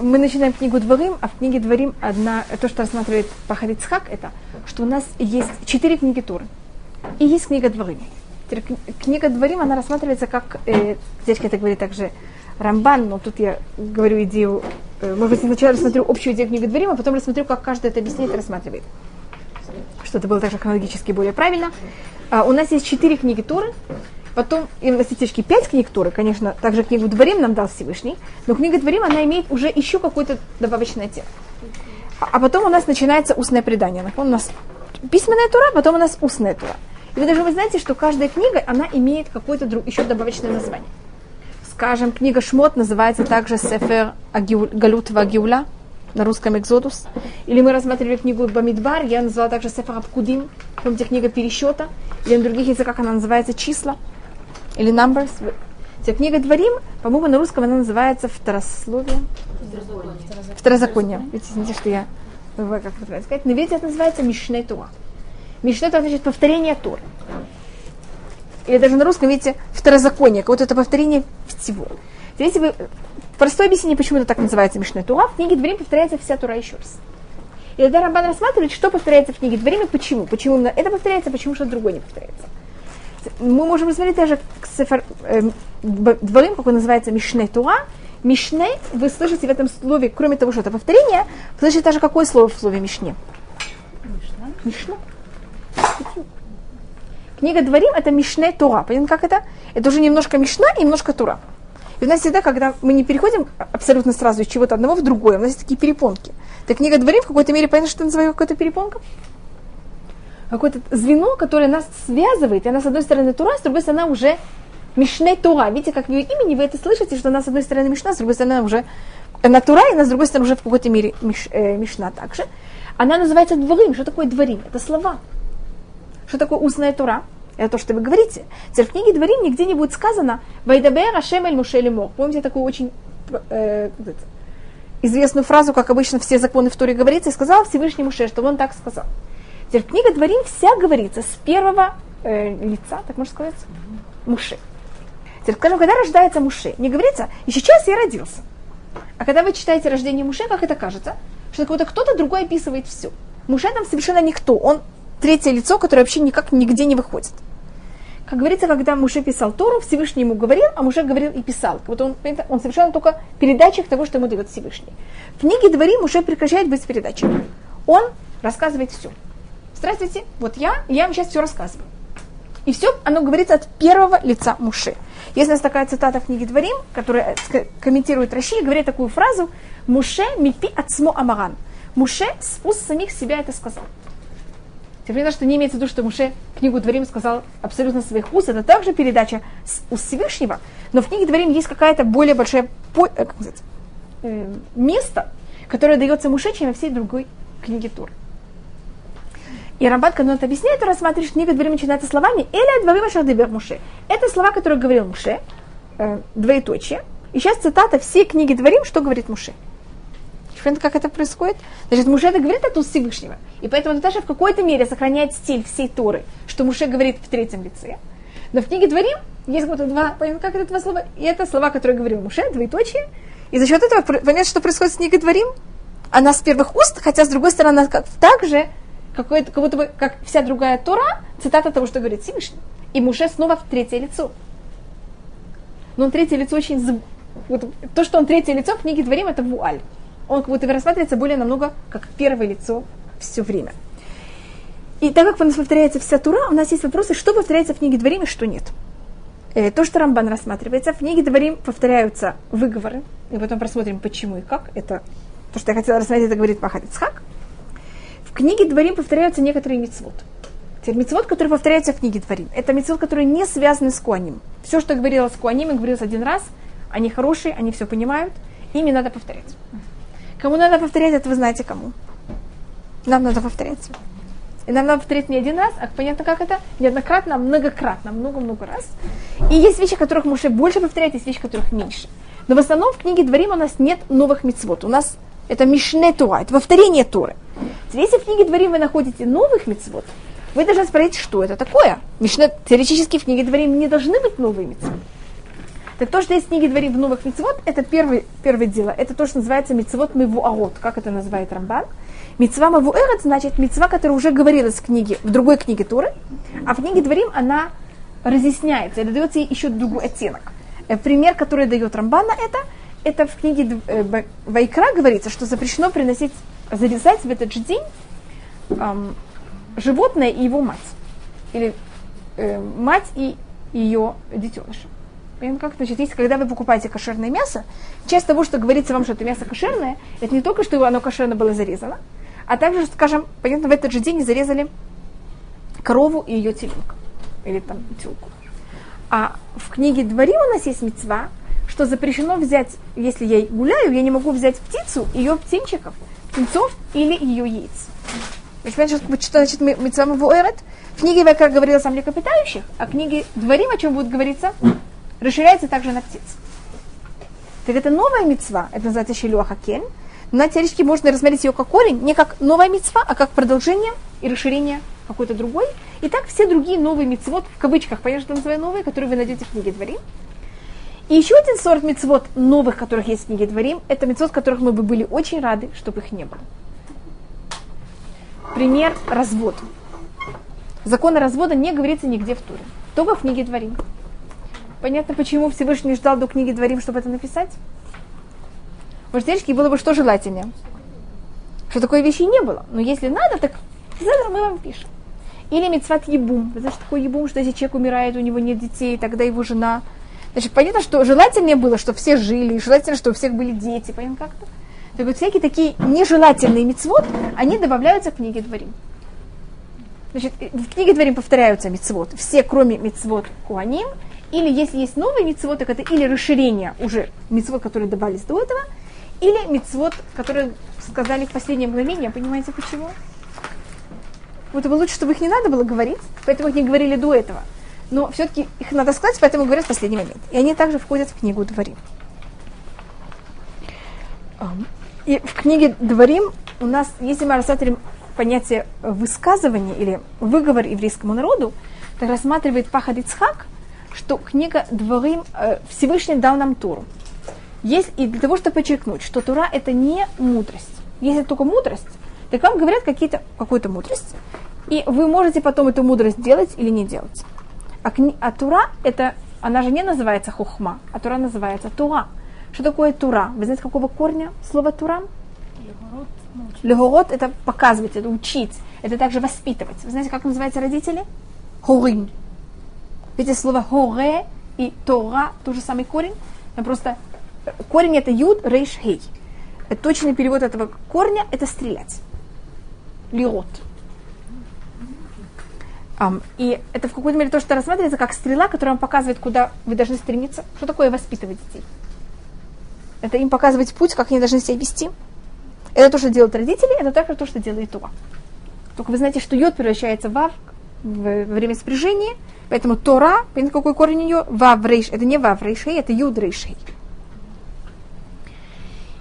мы начинаем книгу Дворим, а в книге Дворим одна, то, что рассматривает Пахарицхак, это, что у нас есть четыре книги Туры. И есть книга Дворим. Книга Дворим, она рассматривается как, э, здесь это говорит также Рамбан, но тут я говорю идею, э, может быть, сначала рассмотрю общую идею книги Дворим, а потом рассмотрю, как каждый это объясняет и рассматривает. Что это было также хронологически более правильно. А, у нас есть четыре книги Туры, Потом инвестиции пять книг Туры, конечно, также книгу Дворим нам дал Всевышний, но книга Дворим, она имеет уже еще какой-то добавочный оттенок. А, а потом у нас начинается устное предание. У нас письменная Тура, потом у нас устная Тура. И вы даже вы знаете, что каждая книга, она имеет какое-то друг, еще добавочное название. Скажем, книга Шмот называется также Сефер Галут Вагиуля, на русском Экзодус. Или мы рассматривали книгу Бамидбар, я назвала также Сефер Абкудим, помните, книга пересчета, или на других языках она называется числа или Numbers. Вся книга Дворим, по-моему, на русском она называется Вторословие. Второзаконие. Второзаконие. Видите, извините, что я как это сказать. Но видите, это называется Мишне Туа. Мишне Туа значит повторение Торы. Или даже на русском, видите, второзаконие, как вот это повторение всего. Видите, вы простое объяснение, почему это так называется Мишне Туа. В книге Дворим повторяется вся Тура еще раз. И тогда Рамбан рассматривает, что повторяется в книге Дворим и почему. Почему это повторяется, почему что-то другое не повторяется мы можем рассмотреть даже сефар, э, дворим, как он называется, Мишне Туа. Мишне, вы слышите в этом слове, кроме того, что это повторение, вы слышите даже какое слово в слове Мишне? Мишна. Мишна. Книга Дворим это Мишне Тура. Понятно, как это? Это уже немножко Мишна и немножко Тура. И у нас всегда, когда мы не переходим абсолютно сразу из чего-то одного в другое, у нас есть такие перепонки. Так книга Дворим в какой-то мере, понятно, что называю какой-то перепонкой? Какое-то звено, которое нас связывает. И она, с одной стороны, Тура, с другой стороны, уже Мишне Тура. Видите, как в ее имени вы это слышите, что она, с одной стороны, Мишна, с другой стороны, уже она Тура, и она, с другой стороны, уже в какой-то мере миш, э, Мишна также. Она называется дворим. Что такое дворим? Это слова. Что такое устная Тура? Это то, что вы говорите. Теперь в книге Дворим нигде не будет сказано «Вайдабер Ашем эль Муше Лемор». Помните такую очень э, известную фразу, как обычно все законы в Туре говорится, и сказал Всевышний Муше, что он так сказал. Теперь книга Дворим вся говорится с первого э, лица, так можно сказать, Муши. Теперь, скажем, когда рождается Муше, не говорится, и сейчас я родился. А когда вы читаете рождение Муше, как это кажется? Что как будто кто-то другой описывает все. Муше там совершенно никто. Он третье лицо, которое вообще никак нигде не выходит. Как говорится, когда Муше писал Тору, Всевышний ему говорил, а Муше говорил и писал. Вот он, он совершенно только передатчик того, что ему дает Всевышний. В книге Двори Муше прекращает быть передатчиком. Он рассказывает все. Здравствуйте, вот я, я вам сейчас все рассказываю. И все, оно говорится от первого лица Муши. Есть у нас такая цитата в книге Дворим, которая э, комментирует Раши и говорит такую фразу «Муше мипи отсмо амаран». Муше с уст самих себя это сказал. Теперь понятно, что не имеется в виду, что Муше книгу Дворим сказал абсолютно своих уст. Это также передача с уст Всевышнего. Но в книге Дворим есть какая-то более большая э, как сказать, э, место, которое дается Муше, чем во всей другой книге Тур. И Рамбат, когда он это объясняет, рассматриваешь книгу Дворим начинается словами «Эля дворим ашардебер Муше». Это слова, которые говорил Муше, э, двоеточие. И сейчас цитата всей книги Дворим, что говорит Муше. Понятно, как это происходит? Значит, Муше это говорит от Всевышнего. И поэтому это даже в какой-то мере сохраняет стиль всей Торы, что Муше говорит в третьем лице. Но в книге Дворим есть вот два, понятно, как это два слова? И это слова, которые говорил Муше, двоеточие. И за счет этого понятно, что происходит с книгой Дворим. Она с первых уст, хотя с другой стороны, она как, также какой как будто бы, как вся другая Тора, цитата того, что говорит Всевышний. И Муше снова в третье лицо. Но третье лицо очень... Вот, то, что он третье лицо в книге Дворим, это вуаль. Он как будто бы рассматривается более намного как первое лицо все время. И так как у нас повторяется вся Тура, у нас есть вопросы, что повторяется в книге Дворим и что нет. Э, то, что Рамбан рассматривается, в книге Дворим повторяются выговоры, и потом просмотрим, почему и как. Это то, что я хотела рассмотреть, это говорит Махат Ицхак. В книге Дворим повторяются некоторые мицвод. Теперь мицвод, который повторяется в книге Дворим, это мицвод, который не связаны с Куаним. Все, что говорилось с Куаним, говорилось один раз, они хорошие, они все понимают, ими надо повторять. Кому надо повторять, это вы знаете кому. Нам надо повторять. И нам надо повторять не один раз, а понятно, как это? Неоднократно, многократно, много-много раз. И есть вещи, которых мы уже больше повторять, есть вещи, которых меньше. Но в основном в книге Дворим у нас нет новых мицвод. У нас это Мишне Туа, это повторение Торы. Если в книге Дворим вы находите новых мецвод, вы должны спросить, что это такое. Мишне, теоретически в книге Дворим не должны быть новые мецвод. Так то, что есть книги дворим в новых мецвод, это первое, первое дело. Это то, что называется мецвод мевуарот, как это называет Рамбан. Мецва мевуэрот значит мецва, которая уже говорилась в книге, в другой книге Туры, а в книге дворим она разъясняется, или дается ей еще другой оттенок. Э, пример, который дает Рамбан на это, это в книге э, Вайкра говорится, что запрещено приносить, зарезать в этот же день эм, животное и его мать. Или э, мать и ее детеныша. Как, значит, если когда вы покупаете кошерное мясо, часть того, что говорится вам, что это мясо кошерное, это не только, что оно кошерно было зарезано, а также, скажем, понятно, в этот же день зарезали корову и ее теленка. Или там телку. А в книге Дворим у нас есть мецва, что запрещено взять, если я гуляю, я не могу взять птицу, ее птенчиков, птенцов или ее яиц. Вы понимаете, что значит мецва Мавуэрет? В книге Вайкра говорилось о млекопитающих, а книге Дворим, о чем будет говориться, расширяется также на птиц. Так это новая мецва, это называется Шилюаха Кен, но теоретически можно рассмотреть ее как корень, не как новая мецва, а как продолжение и расширение какой-то другой. И так все другие новые мецвод, в кавычках, понятно, что называю новые, которые вы найдете в книге Дворим. И еще один сорт мецвод новых, которых есть в книге Дворим, это мецвод, которых мы бы были очень рады, чтобы их не было. Пример развод. Закон о развода не говорится нигде в Туре, только в книге Дворим. Понятно, почему Всевышний ждал до книги Дворим, чтобы это написать? Может, теоретически было бы что желательнее? Что такой вещи не было. Но если надо, так завтра мы вам пишем. Или мецват ебум. Вы знаете, что такое ебум, что если человек умирает, у него нет детей, тогда его жена... Значит, понятно, что желательнее было, чтобы все жили, желательно, чтобы у всех были дети, понятно как-то? Так вот, всякие такие нежелательные мецвод, они добавляются в книге Дворим. Значит, в книге Дворим повторяются мецвод. Все, кроме мецвод Куаним. Или если есть новый мецвод, так это или расширение уже мецвод, которые добавились до этого, или мецвод, которые сказали в последнее мгновение. Понимаете почему? Вот бы лучше, чтобы их не надо было говорить, поэтому их не говорили до этого. Но все-таки их надо сказать, поэтому говорят в последний момент. И они также входят в книгу Дворим. И в книге Дворим у нас, если мы рассматриваем понятие высказывания или выговор еврейскому народу, то рассматривает Пахад Ицхак, что книга Дворим э, Всевышний дал нам Туру. Есть, и для того, чтобы подчеркнуть, что Тура это не мудрость. Если только мудрость, так вам говорят какую-то мудрость, и вы можете потом эту мудрость делать или не делать. А, кни, а Тура, это, она же не называется хухма, а Тура называется Тура. Что такое Тура? Вы знаете, какого корня слово Тура? Легород – это показывать, это учить, это также воспитывать. Вы знаете, как называются родители? Хорим. Видите, слово хоре и Тора – тот же самый корень. Просто корень это юд, рейш, хей. Точный перевод этого корня – это стрелять. Лирот. Um, и это в какой-то мере то, что рассматривается как стрела, которая вам показывает, куда вы должны стремиться. Что такое воспитывать детей? Это им показывать путь, как они должны себя вести. Это то, что делают родители, это также то, что делает Тора. Только вы знаете, что йод превращается в вав в время спряжения, поэтому Тора, понимаете, какой корень у нее? Вав рейш. Это не вав это юд.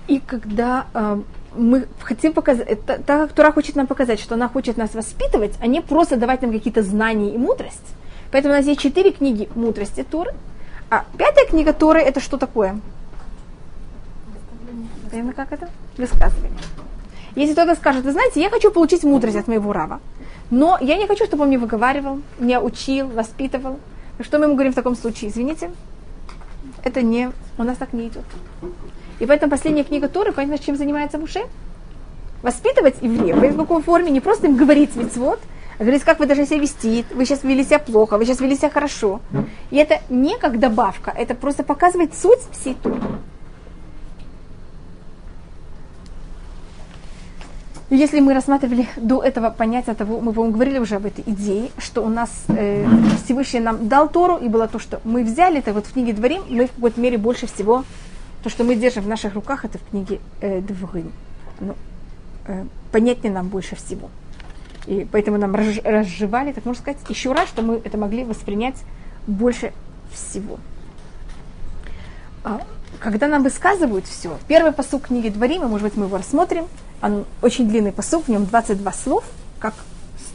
И когда э, мы хотим показать, так как Тура хочет нам показать, что она хочет нас воспитывать, а не просто давать нам какие-то знания и мудрость. Поэтому у нас есть четыре книги мудрости Туры, а пятая книга Торы это что такое? Понимаете, как это? Высказывание. Если кто-то скажет, вы знаете, я хочу получить мудрость от моего Рава, но я не хочу, чтобы он мне выговаривал, меня учил, воспитывал. Что мы ему говорим в таком случае? Извините, это не, у нас так не идет. И поэтому последняя книга Торы, понятно, чем занимается Муше? Воспитывать евреев. В какой форме? Не просто им говорить мецвод, а говорить, как вы должны себя вести, вы сейчас вели себя плохо, вы сейчас вели себя хорошо. И это не как добавка, это просто показывает суть всей Торы. Если мы рассматривали до этого понятия того, мы, по говорили уже об этой идее, что у нас э, Всевышний нам дал Тору, и было то, что мы взяли, это вот в книге Дворим, мы в какой-то мере больше всего то, что мы держим в наших руках, это в книге э, Двурым. Ну, э, понятнее нам больше всего. И поэтому нам разж, разжевали, так можно сказать, еще раз, что мы это могли воспринять больше всего. А, когда нам высказывают все, первый посук книги Дворима, может быть, мы его рассмотрим, он очень длинный посук, в нем 22 слов, как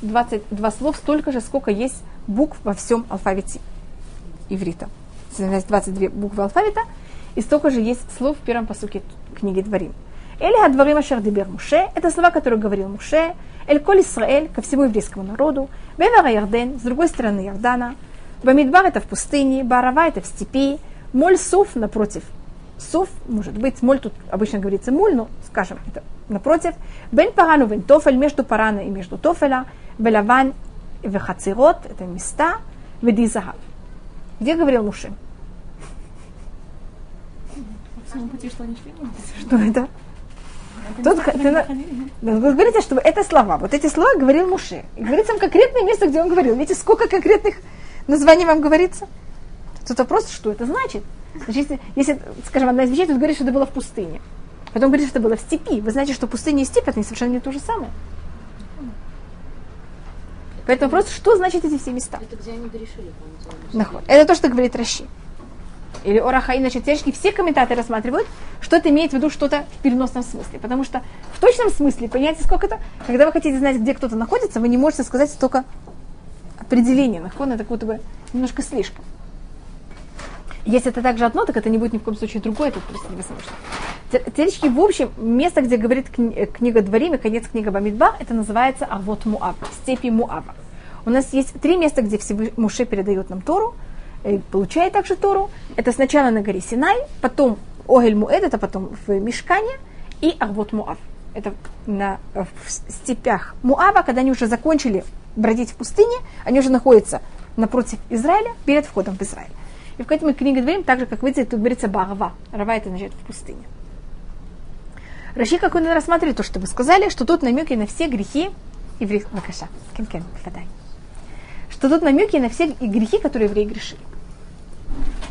22 слов, столько же, сколько есть букв во всем алфавите иврита. 22 буквы алфавита, и столько же есть слов в первом посуке книги Дворим. Или Адварим Ашер Дибер Муше, это слова, которые говорил Муше, Эль Коль Исраэль, ко всему еврейскому народу, Бевара Ярден, с другой стороны Ярдана, Бамидбар это в пустыне, Барава это в степи, Моль Суф напротив. Суф, может быть, моль тут обычно говорится муль, но скажем, это напротив. Бен Парану, Бен Тофель, между Парана и между Тофеля, Белаван Вехацирот, это места, Веди Захав. Где говорил Муше? Что это? Тут, ты, вы говорите, что это слова. Вот эти слова говорил Муше. И говорится вам конкретное место, где он говорил. Видите, сколько конкретных названий вам говорится? Тут вопрос, что это значит. Значит, если, если, скажем, одна из вещей, тут говорит, что это было в пустыне. Потом говорит, что это было в степи. Вы знаете, что пустыня и степь это не совершенно не то же самое. Поэтому вопрос, что значит эти все места? Это где они грешили, по Это то, что говорит Раши или Орахаи, значит, теоретически все комментаторы рассматривают, что это имеет в виду что-то в переносном смысле. Потому что в точном смысле, понимаете, сколько это, когда вы хотите знать, где кто-то находится, вы не можете сказать столько определения. Нахон это как будто бы немножко слишком. Если это также одно, так это не будет ни в коем случае другое, это просто невозможно. Теоретически, в общем, место, где говорит кни- книга Дворим и конец книга Бамидба, это называется Авот Муав, степи Муава. У нас есть три места, где Муше передает нам Тору – Э, получает также Тору. Это сначала на горе Синай, потом Огель Муэд, это потом в Мешкане, и Арвот Муав. Это на, в степях Муава, когда они уже закончили бродить в пустыне, они уже находятся напротив Израиля, перед входом в Израиль. И в этой книге Дверим, так же, как видите, тут говорится Барва. Рава это значит в пустыне. Раши, как он рассматривает то, что вы сказали, что тут намеки на все грехи евреев. Макаша, кен-кен, Что тут намеки на все грехи, которые евреи грешили.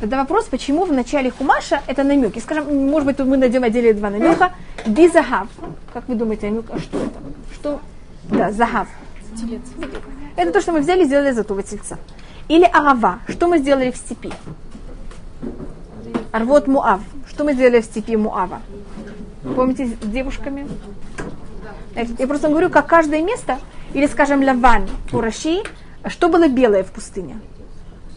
Тогда вопрос, почему в начале Хумаша это намеки. Скажем, может быть, тут мы найдем отдельно два намека. Бизахав. Как вы думаете, намек, а что это? Что? Да, захав. Телец. Это то, что мы взяли и сделали из этого тельца. Или арава. Что мы сделали в степи? Арвот Муав. Что мы сделали в степи Муава? Помните с девушками? Я просто говорю, как каждое место, или, скажем, Лаван, Ураши, что было белое в пустыне?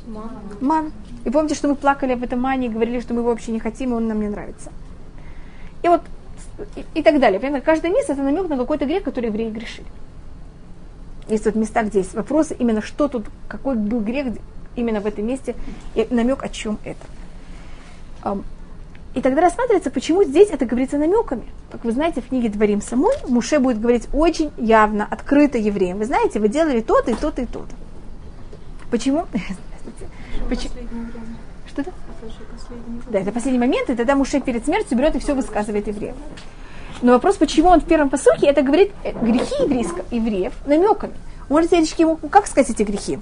Ман. Ман. И помните, что мы плакали об этом мане и говорили, что мы его вообще не хотим, и он нам не нравится. И вот и, и так далее. Понимаете, каждое место это намек на какой-то грех, который евреи грешили. Есть тут места, где есть вопросы, именно что тут, какой был грех именно в этом месте, и намек о чем это. И тогда рассматривается, почему здесь это говорится намеками. Как вы знаете, в книге Дворим самой Муше будет говорить очень явно, открыто евреям. Вы знаете, вы делали то-то и то-то и то-то. Почему? Почему? Что это? Да, это последний момент, и тогда Муше перед смертью берет и все высказывает евреям. Но вопрос, почему он в первом посуке это говорит э, грехи еврейского, евреев намеками. Можете ему, как сказать эти грехи?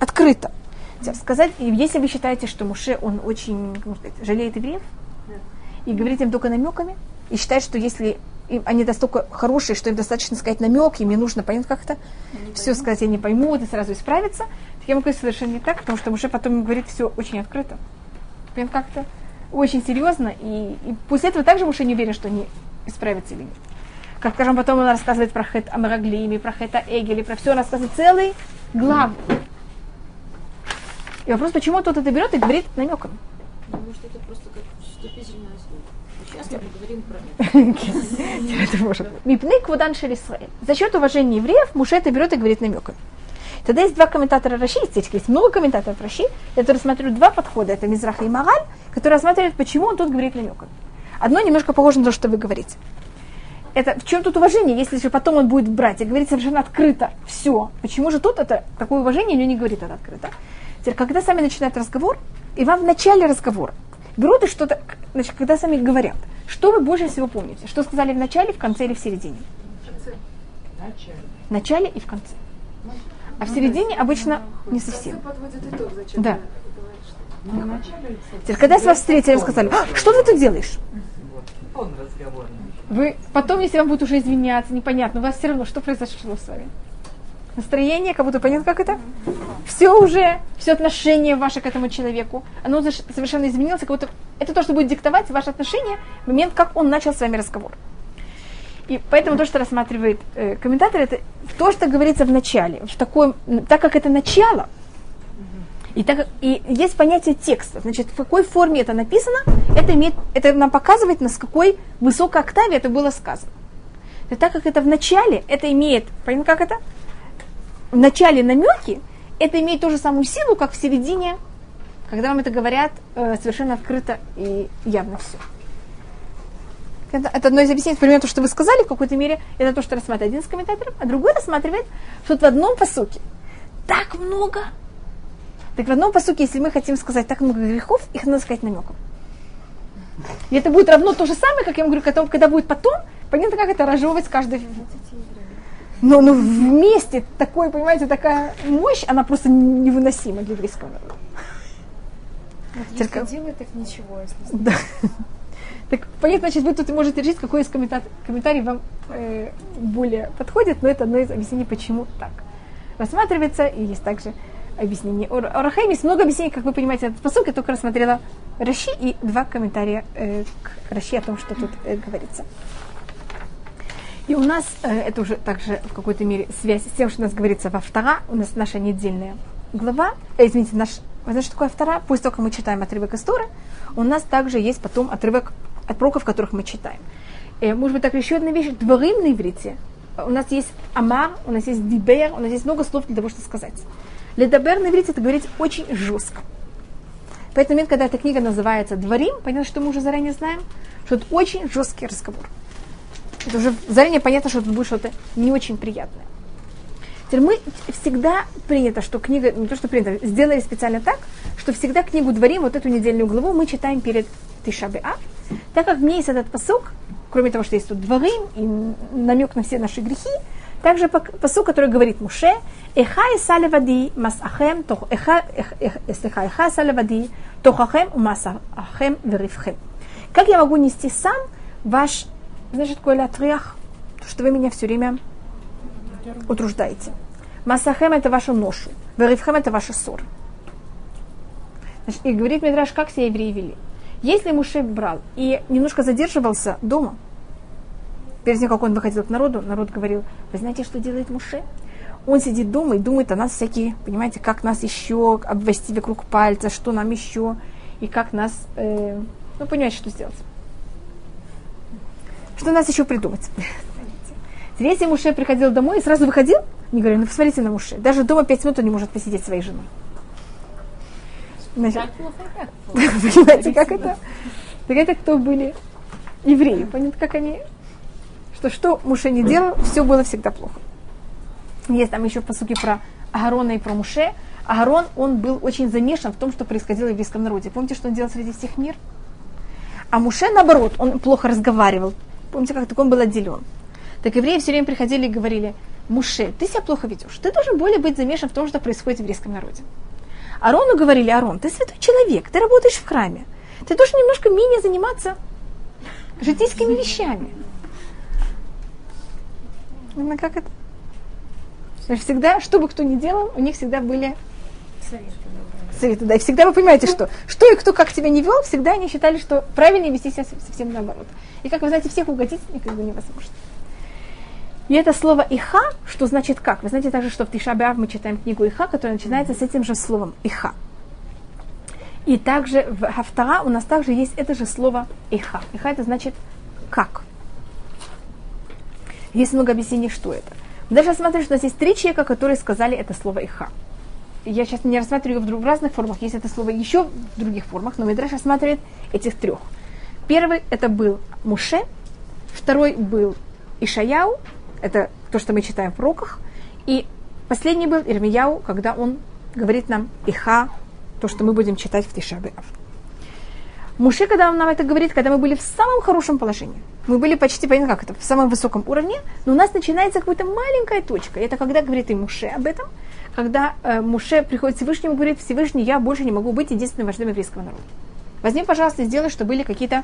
Открыто. Сказать, если вы считаете, что Муше, он очень, сказать, жалеет евреев, и говорит им только намеками, и считает, что если им, они настолько хорошие, что им достаточно сказать намек, им не нужно понять как-то, все сказать, они поймут и сразу исправиться, я могу совершенно не так, потому что Муше потом говорит все очень открыто. Прям как-то очень серьезно. И, и после этого также Муше не уверен, что они исправятся или нет. Как, скажем, потом он рассказывает про Хет Амраглими, про Хета Эгели, про все, рассказывает целый глав. И вопрос, почему тот это берет и говорит намеком. Потому что это просто как вступительное слово. Сейчас мы говорим про это. Мипней квадан За счет уважения евреев Муше это берет и говорит намеком. Тогда есть два комментатора Раши, здесь есть много комментаторов Раши, которые рассматривают два подхода, это Мизраха и Магаль, которые рассматривают, почему он тут говорит намеком. Одно немножко похоже на то, что вы говорите. Это в чем тут уважение, если же потом он будет брать и говорить совершенно открыто все. Почему же тут это такое уважение, или не говорит это открыто? Теперь, когда сами начинают разговор, и вам в начале разговора берут и что-то, значит, когда сами говорят, что вы больше всего помните? Что сказали в начале, в конце или в середине? В начале и в конце. А в середине обычно не совсем. Да. Теперь, когда с вас встретили, сказали, а, что ты тут делаешь? Вы потом, если вам будут уже извиняться, непонятно, у вас все равно, что произошло с вами? Настроение, как будто понятно, как это? Все уже, все отношение ваше к этому человеку, оно совершенно изменилось, как будто это то, что будет диктовать ваше отношение в момент, как он начал с вами разговор. И поэтому то, что рассматривает э, комментатор, это то, что говорится в начале. В таком, так как это начало, И, так, и есть понятие текста. Значит, в какой форме это написано, это, имеет, это нам показывает, на какой высокой октаве это было сказано. И так как это в начале, это имеет, понятно, как это? В начале намеки, это имеет ту же самую силу, как в середине, когда вам это говорят э, совершенно открыто и явно все. Это, это одно из объяснений, примерно то, что вы сказали в какой-то мере, это то, что рассматривает один из комментаторов, а другой рассматривает, что в одном посуке так много. Так в одном посуке, если мы хотим сказать так много грехов, их надо сказать намеком. И это будет равно то же самое, как я вам говорю, когда, когда будет потом, понятно, как это разжевывать каждый. Но, но вместе такой, понимаете, такая мощь, она просто невыносима для еврейского народа. Вот если делает, так ничего, если да. Так понятно, значит, вы тут можете решить, какой из комментарий, комментарий вам э, более подходит, но это одно из объяснений, почему так рассматривается, и есть также объяснение. У Рахаим есть много объяснений, как вы понимаете, этот посыл, я только рассмотрела Раши и два комментария э, к Раши о том, что тут э, говорится. И у нас, э, это уже также в какой-то мере связь с тем, что у нас говорится во втора, у нас наша недельная глава, э, извините, наш, вы знаете, что такое втора? Пусть только мы читаем отрывок истории, у нас также есть потом отрывок от пророков, которых мы читаем. Э, может быть, так еще одна вещь, дворим на иврите. У нас есть амар, у нас есть дибер, у нас есть много слов для того, чтобы сказать. Ледабер на иврите это говорить очень жестко. Поэтому момент, когда эта книга называется «Дворим», понятно, что мы уже заранее знаем, что это очень жесткий разговор. Это уже заранее понятно, что это будет что-то не очень приятное. Теперь мы всегда принято, что книга, не то что принято, сделали специально так, что всегда книгу «Дворим», вот эту недельную главу, мы читаем перед Тишабе А, так как в ней есть этот посук, кроме того, что есть тут «Дворим» и намек на все наши грехи, также посук, который говорит Муше, «Эха иса левади масахем, эха иса левади, тохахем умасахем веривхем». Как я могу нести сам ваш, значит, такой латрях, что вы меня все время утруждаете. Масахем это ваша ношу, веривхем это ваша ссор. и говорит Мидраш, как все евреи вели. Если Муше брал и немножко задерживался дома, перед тем, как он выходил к народу, народ говорил, вы знаете, что делает Муше? Он сидит дома и думает о нас всякие, понимаете, как нас еще обвести вокруг пальца, что нам еще, и как нас, э, ну, понимаете, что сделать. Что нас еще придумать? Если Муше приходил домой и сразу выходил, не говорю, ну посмотрите на Муше. Даже дома пять минут он не может посидеть своей женой. Значит, понимаете, как это? Так это кто были? Евреи. Понятно, как они... Что что Муше не делал, все было всегда плохо. Есть там еще посуки про Агарона и про Муше. Агарон, он был очень замешан в том, что происходило в еврейском народе. Помните, что он делал среди всех мир? А Муше, наоборот, он плохо разговаривал. Помните, как так он был отделен. Так евреи все время приходили и говорили, Муше, ты себя плохо ведешь. Ты должен более быть замешан в том, что происходит в еврейском народе. Арону говорили, Арон, ты святой человек, ты работаешь в храме. Ты должен немножко менее заниматься житейскими вещами. Ну, как это? Значит, всегда, что бы кто ни делал, у них всегда были советы. Советы, да. И всегда вы понимаете, что что и кто как себя не вел, всегда они считали, что правильнее вести себя совсем наоборот. И как вы знаете, всех угодить никогда невозможно. И это слово «иха», что значит как? Вы знаете также, что в Тишабиав мы читаем книгу «иха», которая начинается с этим же словом «иха». И также в Хафтара у нас также есть это же слово «иха». «Иха» это значит «как». Есть много объяснений, что это. Даже рассматриваю, что у нас есть три человека, которые сказали это слово «иха». Я сейчас не рассматриваю его в разных формах, есть это слово еще в других формах, но Медраш рассматривает этих трех. Первый это был Муше, второй был Ишаяу, это то, что мы читаем в пророках. И последний был Ирмияу, когда он говорит нам «Иха», то, что мы будем читать в Тишабеав. Муше, когда он нам это говорит, когда мы были в самом хорошем положении, мы были почти, понятно, как это, в самом высоком уровне, но у нас начинается какая-то маленькая точка. И это когда говорит и Муше об этом, когда э, Муше приходит к Всевышнему и говорит, Всевышний, я больше не могу быть единственным вождем еврейского народа. Возьми, пожалуйста, сделай, чтобы были какие-то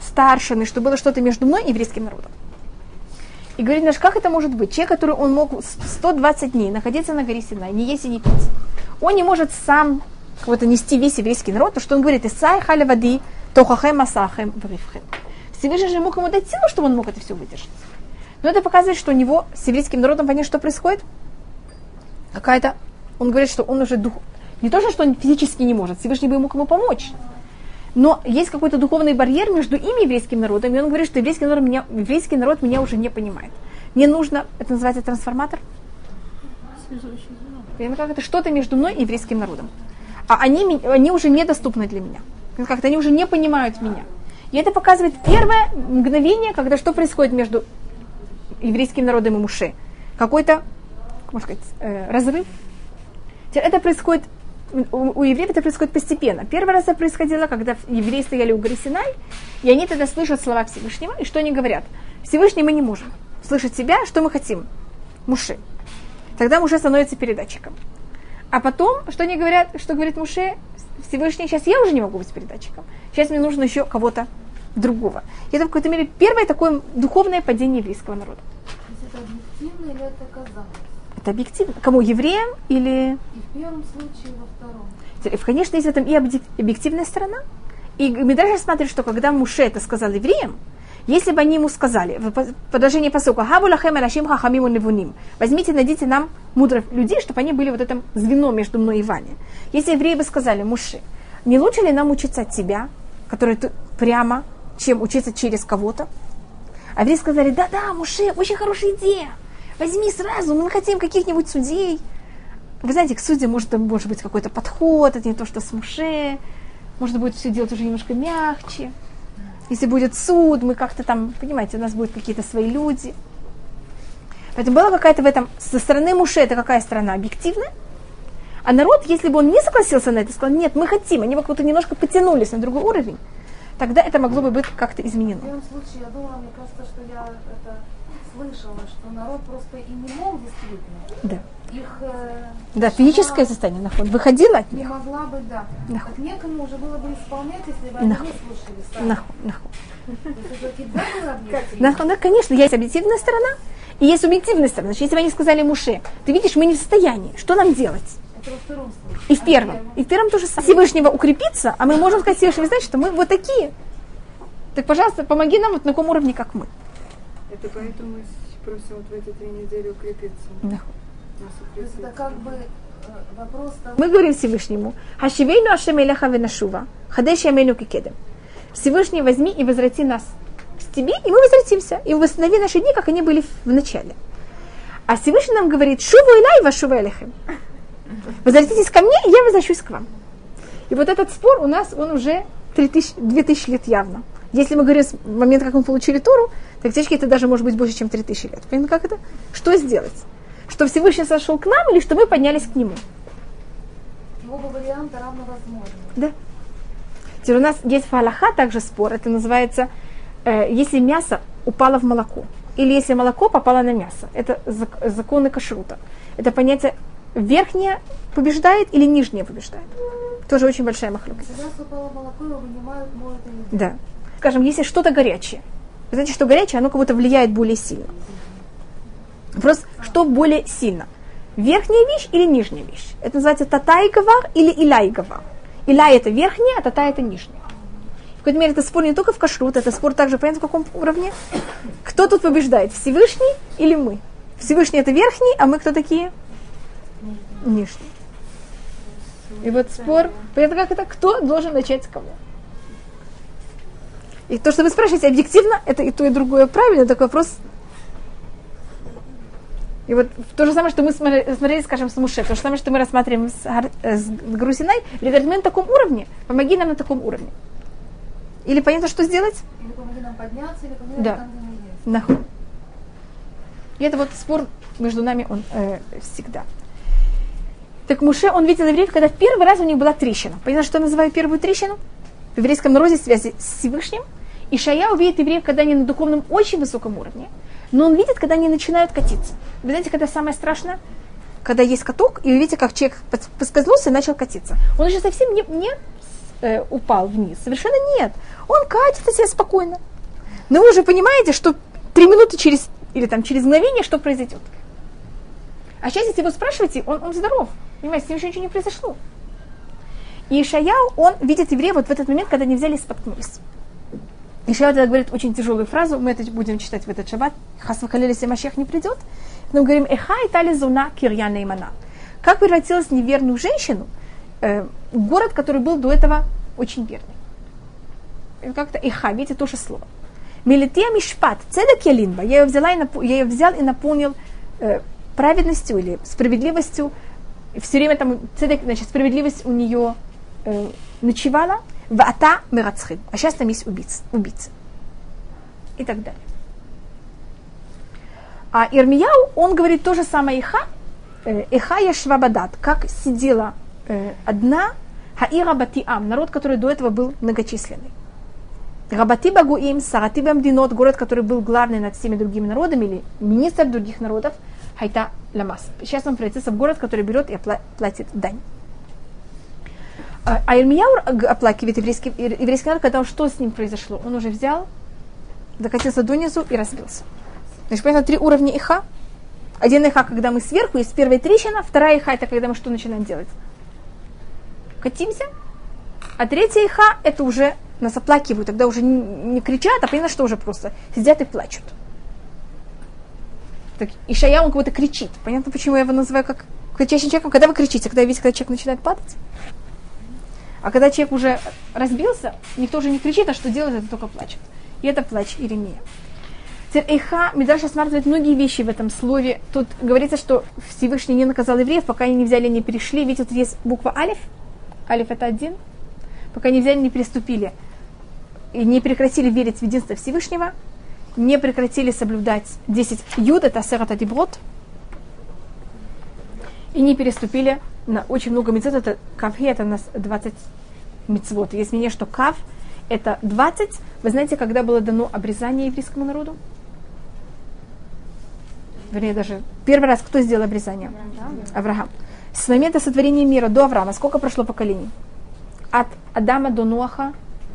старшины, чтобы было что-то между мной и еврейским народом. И говорит наш, как это может быть? Человек, который он мог 120 дней находиться на горе Синай, не есть и не пить. Он не может сам кого-то нести весь еврейский народ, то что он говорит, Исай халя воды, тохахем асахем врифхем. Всевышний же мог ему дать силу, чтобы он мог это все выдержать. Но это показывает, что у него с еврейским народом, понятно, что происходит? Какая-то, он говорит, что он уже дух, Не то, что он физически не может, Всевышний бы ему кому помочь. Но есть какой-то духовный барьер между им и еврейским народом, и он говорит, что еврейский народ меня, еврейский народ меня уже не понимает. Мне нужно, это называется трансформатор? Как это что-то между мной и еврейским народом. А они, они уже недоступны для меня. Как-то они уже не понимают меня. И это показывает первое мгновение, когда что происходит между еврейским народом и Муше. Какой-то, можно сказать, э, разрыв. Это происходит у, у евреев это происходит постепенно. Первый раз это происходило, когда евреи стояли у горы Синай, и они тогда слышат слова Всевышнего, и что они говорят? Всевышний мы не можем слышать себя, что мы хотим? Муши. Тогда Муше становится передатчиком. А потом, что они говорят, что говорит Муше, Всевышний, сейчас я уже не могу быть передатчиком. Сейчас мне нужно еще кого-то другого. И это в какой-то мере первое такое духовное падение еврейского народа. Это объективно или это казалось? Это объективно. Кому, евреям или... И в первом случае, и во втором. Конечно, есть в этом и объективная сторона. И мы даже смотрим, что когда Муше это сказал евреям, если бы они ему сказали, в продолжении посылка, «Хабулахем алашим хахамим невуним», возьмите, найдите нам мудрых людей, чтобы они были вот этим звено между мной и вами. Если евреи бы сказали, Муше, не лучше ли нам учиться от тебя, который ты прямо, чем учиться через кого-то? А евреи сказали, да-да, Муше, очень хорошая идея, возьми сразу, мы хотим каких-нибудь судей. Вы знаете, к судьям может, может быть какой-то подход, это не то, что с Муше, можно будет все делать уже немножко мягче. Если будет суд, мы как-то там, понимаете, у нас будут какие-то свои люди. Поэтому была какая-то в этом, со стороны Муше, это какая страна объективная, а народ, если бы он не согласился на это, сказал, нет, мы хотим, они бы как-то немножко потянулись на другой уровень, тогда это могло бы быть как-то изменено. В первом случае, я думала, мне кажется, что я это слышала, что народ просто и не мог действительно. Да. Их, э, да, физическое состояние наход. Выходила от них. Не могла бы, да. Наход. Так некому уже было бы исполнять, если бы они Наход. не слушали сами. Наход, наход. Наход, да, конечно, есть объективная сторона и есть субъективная сторона. Значит, если бы они сказали Муше, ты видишь, мы не в состоянии, что нам делать? Это во втором случае. И в первом. И в первом тоже самое. Всевышнего укрепиться, а мы можем сказать Всевышнему, знаете, что мы вот такие. Так, пожалуйста, помоги нам вот на таком уровне, как мы. Это поэтому мы просим вот в эти три недели укрепиться. Есть это как бы э, вопрос того, Мы говорим Всевышнему, Хашивейну Ашем Элеха Венашува, Хадеши Амейну Кикедем. Всевышний возьми и возврати нас к тебе, и мы возвратимся, и восстанови наши дни, как они были в начале. А Всевышний нам говорит, Шуву Илай Вашува Элехем. Возвратитесь ко мне, и я возвращусь к вам. И вот этот спор у нас, он уже 3000, 2000 лет явно. Если мы говорим с момента, как мы получили Тору, так технически это даже может быть больше, чем 3000 лет. Понятно, как это? Что сделать? Что Всевышний сошел к нам или что мы поднялись к нему? оба варианта равно возможны. Да. Теперь у нас есть в Аллаха также спор, это называется, э, если мясо упало в молоко, или если молоко попало на мясо. Это зак- законы кашрута. Это понятие верхнее побеждает или нижнее побеждает. Тоже очень большая махлюка. Да. Скажем, если что-то горячее. Вы знаете, что горячее, оно как будто влияет более сильно. Вопрос, что более сильно? Верхняя вещь или нижняя вещь? Это называется татайгавар или иляйгавар. Иляй это верхняя, а татай это нижняя. В какой-то мере это спор не только в кашрут, это спор также, понятно, в каком уровне? Кто тут побеждает, Всевышний или мы? Всевышний это верхний, а мы кто такие? Нижний. И вот спор, понятно, как это? Кто должен начать с кого? И то, что вы спрашиваете, объективно, это и то, и другое правильно, такой вопрос. И вот то же самое, что мы смотрели, скажем, с Муше, то же самое, что мы рассматриваем с, с Грузиной, или говорит, мы на таком уровне, помоги нам на таком уровне. Или понятно, что сделать? Или помоги нам подняться, или помоги Да. нам там, где мы есть. И это вот спор между нами, он э, всегда. Так Муше, он видел евреев, когда в первый раз у них была трещина. Понятно, что я называю первую трещину? В еврейском народе связи с Всевышним. И Шая увидит евреев, когда они на духовном очень высоком уровне. Но он видит, когда они начинают катиться. Вы знаете, когда самое страшное? Когда есть каток, и вы видите, как человек пос- поскользнулся и начал катиться. Он еще совсем не, не э, упал вниз. Совершенно нет. Он катится себе спокойно. Но вы уже понимаете, что три минуты через, или там через мгновение что произойдет. А сейчас, если вы спрашиваете, он, он здоров. Понимаете, с ним еще ничего не произошло. И Ишаяу, он видит евреев вот в этот момент, когда они взяли и споткнулись. Ишаяу тогда говорит очень тяжелую фразу, мы это будем читать в этот шаббат. Хас вахалили, если Машех не придет. Мы говорим, эха и тали зуна кирья неймана. Как превратилась неверную женщину, э, город, который был до этого очень верный. Как-то иха, видите, то же слово. Милития мишпат, цедек ялинба. Я ее, взяла и нап... я ее взял и наполнил э, праведностью или справедливостью. И все время там цедек, значит, справедливость у нее э, ночевала. В ата мирацхим. А сейчас там есть убийцы. убийцы. И так далее. А Ирмияу, он говорит то же самое Иха, э, Иха Яшвабадат, как сидела э, одна Хаира Батиам, народ, который до этого был многочисленный. Рабати Багуим, Сарати Бамдинот, город, который был главный над всеми другими народами, или министр других народов, Хайта Ламас. Сейчас он превратится в город, который берет и платит дань. А Ирмияу оплакивает еврейский, еврейский народ, когда что с ним произошло? Он уже взял, докатился донизу и разбился. Значит, понятно, три уровня иха. Один иха, когда мы сверху, есть первая трещина, вторая иха, это когда мы что начинаем делать? Катимся. А третья иха, это уже нас оплакивают, тогда уже не, кричат, а понятно, что уже просто сидят и плачут. Так, Ишая, он кого-то кричит. Понятно, почему я его называю как кричащим человеком, когда вы кричите, когда видите, когда человек начинает падать. А когда человек уже разбился, никто уже не кричит, а что делает, это только плачет. И это плач Иеремия. Эйха, Мидраш рассматривает многие вещи в этом слове. Тут говорится, что Всевышний не наказал евреев, пока они не взяли, не перешли. Видите, тут есть буква Алиф. Алиф это один. Пока не взяли, не переступили. И не прекратили верить в единство Всевышнего. Не прекратили соблюдать 10 юд, это асерат адиброд. И не переступили на очень много мецвод. Это кавхи, это у нас 20 мецвод. Есть мнение, что кав это 20. Вы знаете, когда было дано обрезание еврейскому народу? вернее даже первый раз кто сделал обрезание? Авраам. С момента сотворения мира до Авраама сколько прошло поколений? От Адама до Ноаха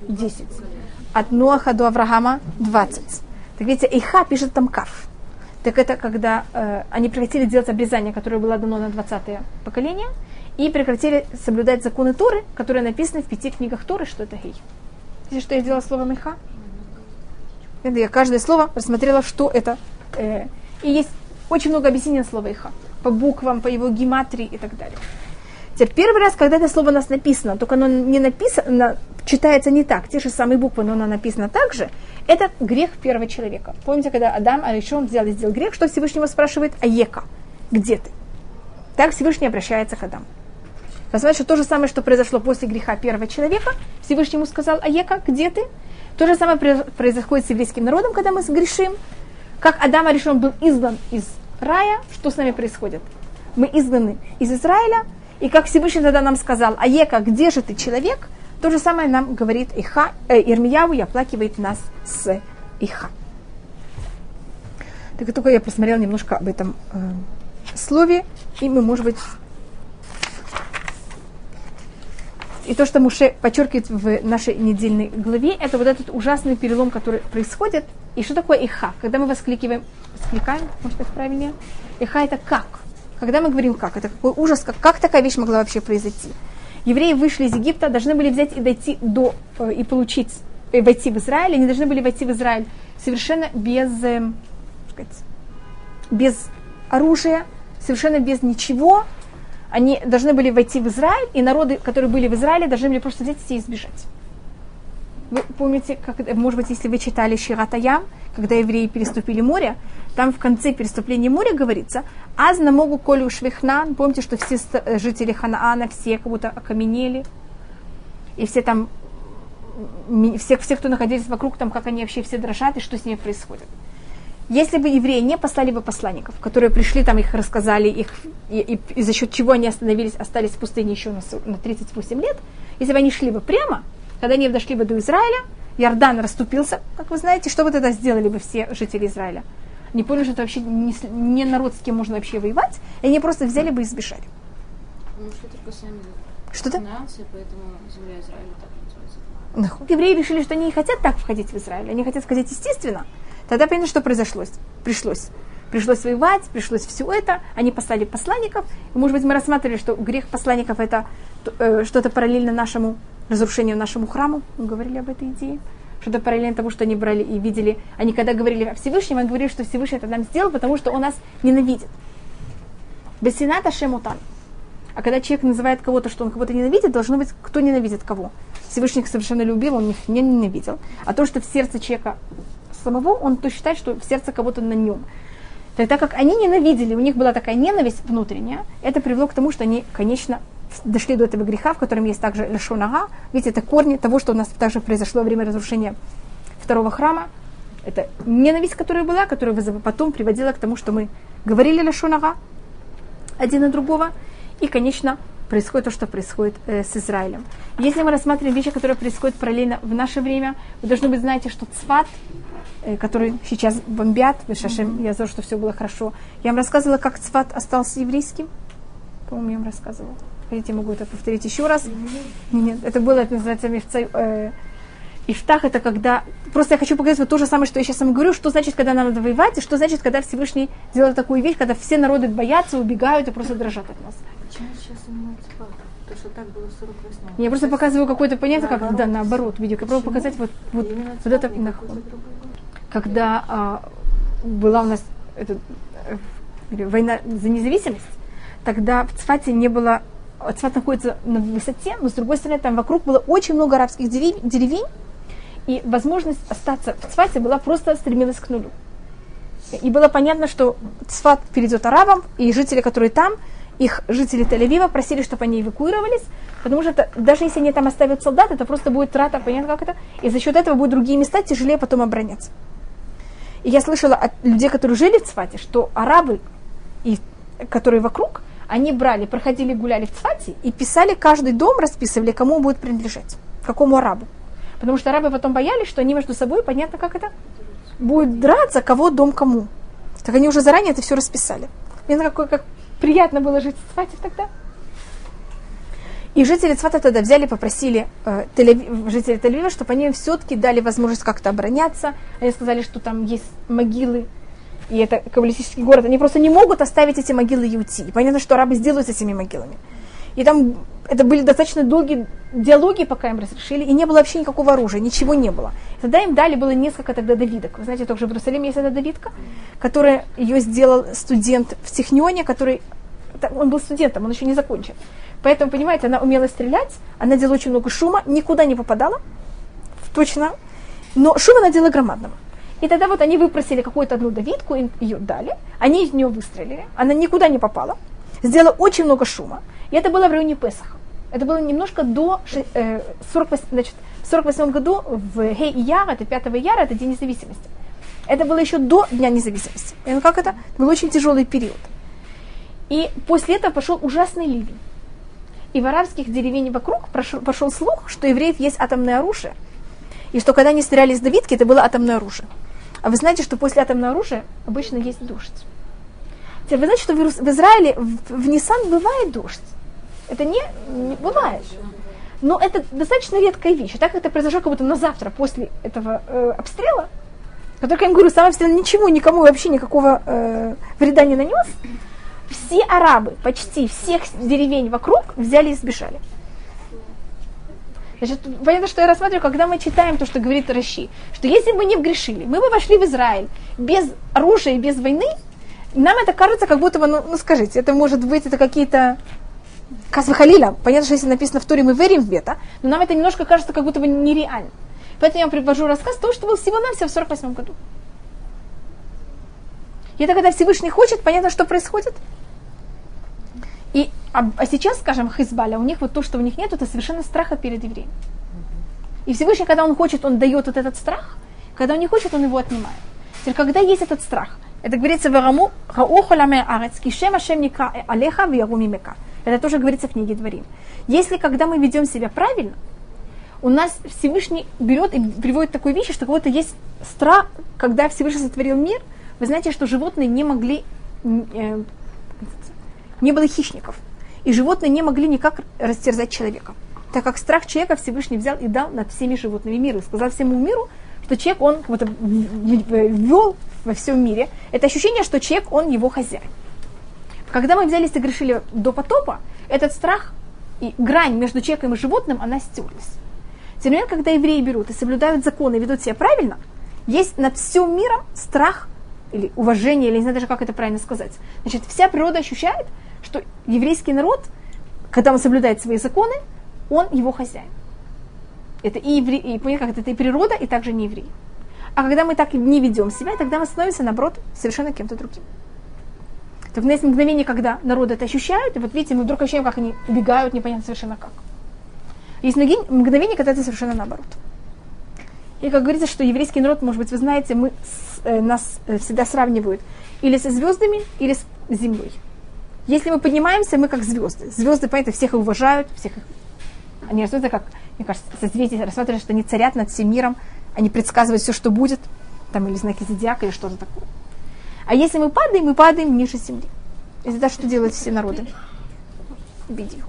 10. От Ноаха до Авраама 20. Так видите, Иха пишет там Каф. Так это когда э, они прекратили делать обрезание, которое было дано на 20-е поколение, и прекратили соблюдать законы Торы, которые написаны в пяти книгах Торы, что это Гей. Видите, что я сделала словом Иха? Я каждое слово рассмотрела, что это. Э, и есть очень много объяснений слова иха. По буквам, по его гематрии и так далее. Теперь первый раз, когда это слово у нас написано, только оно не написано, читается не так, те же самые буквы, но оно написано так же, это грех первого человека. Помните, когда Адам а еще он взял и сделал грех, что Всевышнего спрашивает, Аека, где ты? Так Всевышний обращается к Адаму. Посмотрите, что то же самое, что произошло после греха первого человека, Всевышнему сказал, Аека, где ты? То же самое происходит с еврейским народом, когда мы сгрешим как Адам решен был изгнан из рая, что с нами происходит? Мы изгнаны из Израиля, и как Всевышний тогда нам сказал, Аека, где же ты, человек? То же самое нам говорит Иха, э, Ирмияву и оплакивает нас с Иха. Так только я посмотрела немножко об этом э, слове, и мы, может быть, и то, что Муше подчеркивает в нашей недельной главе, это вот этот ужасный перелом, который происходит. И что такое иха? Когда мы воскликиваем, воскликаем, может так правильнее? Иха это как? Когда мы говорим как? Это какой ужас, как, как такая вещь могла вообще произойти? Евреи вышли из Египта, должны были взять и дойти до, э, и получить, и э, войти в Израиль. Они должны были войти в Израиль совершенно без, э, сказать, без оружия, совершенно без ничего, они должны были войти в Израиль, и народы, которые были в Израиле, должны были просто взять и избежать. Вы помните, как, может быть, если вы читали Ширатаям, когда евреи переступили море, там в конце переступления моря говорится, «Аз на могу колю швихнан», помните, что все жители Ханаана, все как будто окаменели, и все там, все, все, кто находились вокруг, там, как они вообще все дрожат, и что с ними происходит. Если бы евреи не послали бы посланников, которые пришли, там их рассказали, их, и, и, и за счет чего они остановились, остались в пустыне еще на, на 38 лет, если бы они шли бы прямо, когда они дошли бы до Израиля, Иордан расступился, как вы знаете, что бы тогда сделали бы все жители Израиля? Они поняли, что это вообще не, не народ, с кем можно вообще воевать, и они просто взяли бы и сбежали. Ну, что только сами Что-то? Нации, поэтому земля Израиля так называется. Евреи решили, что они не хотят так входить в Израиль, они хотят сказать естественно. Тогда понятно, что произошло. Пришлось. Пришлось воевать, пришлось все это. Они послали посланников. И, может быть, мы рассматривали, что грех посланников это э, что-то параллельно нашему разрушению нашему храму. Мы говорили об этой идее. Что-то параллельно тому, что они брали и видели. Они когда говорили о Всевышнем, они говорили, что Всевышний это нам сделал, потому что он нас ненавидит. Бессината шемутан. А когда человек называет кого-то, что он кого-то ненавидит, должно быть, кто ненавидит кого. Всевышний их совершенно любил, он их не ненавидел. А то, что в сердце человека самого, он то считает, что в сердце кого-то на нем. Так как они ненавидели, у них была такая ненависть внутренняя, это привело к тому, что они, конечно, дошли до этого греха, в котором есть также лешонага. Видите, это корни того, что у нас также произошло во время разрушения второго храма. Это ненависть, которая была, которая потом приводила к тому, что мы говорили лешонага один на другого. И, конечно, происходит то, что происходит э, с Израилем. Если мы рассматриваем вещи, которые происходят параллельно в наше время, вы должны быть знаете, что Цват, э, который сейчас бомбят, в Шашем, я знаю, что все было хорошо. Я вам рассказывала, как Цват остался еврейским. По-моему, я вам рассказывала. Хотите, могу это повторить еще раз? Нет, это было, это называется мифца, э, Ифтах это когда... Просто я хочу показать вот то же самое, что я сейчас вам говорю, что значит, когда надо воевать, и что значит, когда Всевышний сделал такую вещь, когда все народы боятся, убегают и просто дрожат от нас. Почему сейчас занимается папа? То, что так было в 48 Я просто показываю какое-то понятие, как да, наоборот, видео. Я пробую показать вот, вот, вот это, когда а, была у нас это, э, война за независимость, тогда в Цфате не было Цфат находится на высоте, но с другой стороны там вокруг было очень много арабских дерев, деревень, и возможность остаться в Цфате была просто стремилась к нулю. И было понятно, что Цфат перейдет арабам, и жители, которые там, их жители Тель-Авива просили, чтобы они эвакуировались, потому что это, даже если они там оставят солдат, это просто будет трата, понятно как это, и за счет этого будут другие места тяжелее потом обороняться. И я слышала от людей, которые жили в Цфате, что арабы, и, которые вокруг, они брали, проходили, гуляли в Цфате и писали каждый дом, расписывали, кому он будет принадлежать, какому арабу. Потому что арабы потом боялись, что они между собой, понятно, как это, будут драться, кого дом кому. Так они уже заранее это все расписали. Мне какой, как приятно было жить в Цфате тогда. И жители Цфата тогда взяли, попросили э, тель жителей Тель-Авива, чтобы они все-таки дали возможность как-то обороняться. Они сказали, что там есть могилы, и это каббалистический город. Они просто не могут оставить эти могилы и уйти. И понятно, что арабы сделают с этими могилами. И там это были достаточно долгие диалоги, пока им разрешили, и не было вообще никакого оружия, ничего не было. Тогда им дали было несколько тогда давидок. Вы знаете, также в Иерусалиме есть эта давидка, которая ее сделал студент в Технионе, который он был студентом, он еще не закончил. Поэтому, понимаете, она умела стрелять, она делала очень много шума, никуда не попадала, точно, но шума она делала громадного. И тогда вот они выпросили какую-то одну давидку, им ее дали, они из нее выстрелили, она никуда не попала, сделала очень много шума. И это было в районе Песаха. Это было немножко до э, 48, значит, в 48 году в Хей Яр, это 5 Яра, это День независимости. Это было еще до Дня независимости. И ну как это? это был очень тяжелый период. И после этого пошел ужасный ливень. И в арабских деревень вокруг пошел, пошел слух, что евреев есть атомное оружие. И что когда они стреляли из давидки, это было атомное оружие. А вы знаете, что после атомного оружия обычно есть дождь. Теперь вы знаете, что в Израиле в, в Ниссан бывает дождь. Это не, не бывает. Но это достаточно редкая вещь. И так как это произошло как будто на завтра после этого э, обстрела, который, я им говорю, сам обстрел ничего, никому вообще никакого э, вреда не нанес, все арабы, почти всех деревень вокруг взяли и сбежали. Значит, понятно, что я рассматриваю, когда мы читаем то, что говорит Раши, что если бы мы не вгрешили, мы бы вошли в Израиль без оружия и без войны, нам это кажется, как будто бы, ну, ну скажите, это может быть, это какие-то Казвахалиля, понятно, что если написано в Туре, мы верим в это, но нам это немножко кажется как будто бы нереально. Поэтому я вам привожу рассказ того, что был всего-навсего в 48 году. И это когда Всевышний хочет, понятно, что происходит. И, а, а сейчас, скажем, Хизбаля, у них вот то, что у них нет, это совершенно страха перед евреем. И Всевышний, когда он хочет, он дает вот этот страх, когда он не хочет, он его отнимает. Теперь, когда есть этот страх, это говорится в Раму, никра алеха мека. Это тоже говорится в книге Дворим. Если когда мы ведем себя правильно, у нас Всевышний берет и приводит такую вещь, что у кого-то есть страх, когда Всевышний сотворил мир, вы знаете, что животные не могли, э, не было хищников, и животные не могли никак растерзать человека, так как страх человека Всевышний взял и дал над всеми животными мира, и сказал всему миру, что человек, он вот, ввел во всем мире, это ощущение, что человек, он его хозяин. Когда мы взялись и до потопа, этот страх и грань между человеком и животным, она стерлась. Тем не менее, когда евреи берут и соблюдают законы и ведут себя правильно, есть над всем миром страх или уважение, или не знаю даже, как это правильно сказать. Значит, вся природа ощущает, что еврейский народ когда он соблюдает свои законы, он его хозяин. Это и, евре... и понятно, как это, и природа, и также не еврей. А когда мы так не ведем себя, тогда мы становимся, наоборот, совершенно кем-то другим. Так у нас есть мгновение, когда народы это ощущают, и вот видите, мы вдруг ощущаем, как они убегают, непонятно совершенно как. Есть мгновение, когда это совершенно наоборот. И как говорится, что еврейский народ, может быть, вы знаете, мы, э, нас э, всегда сравнивают или со звездами, или с землей. Если мы поднимаемся, мы как звезды. Звезды, понятно, всех их уважают, всех их... Они рассматривают, как, мне кажется, созвездие рассматривают, что они царят над всем миром, они предсказывают все, что будет, там, или знаки зодиака, или что-то такое. А если мы падаем, мы падаем ниже земли. Это что делают все народы? Бедюк.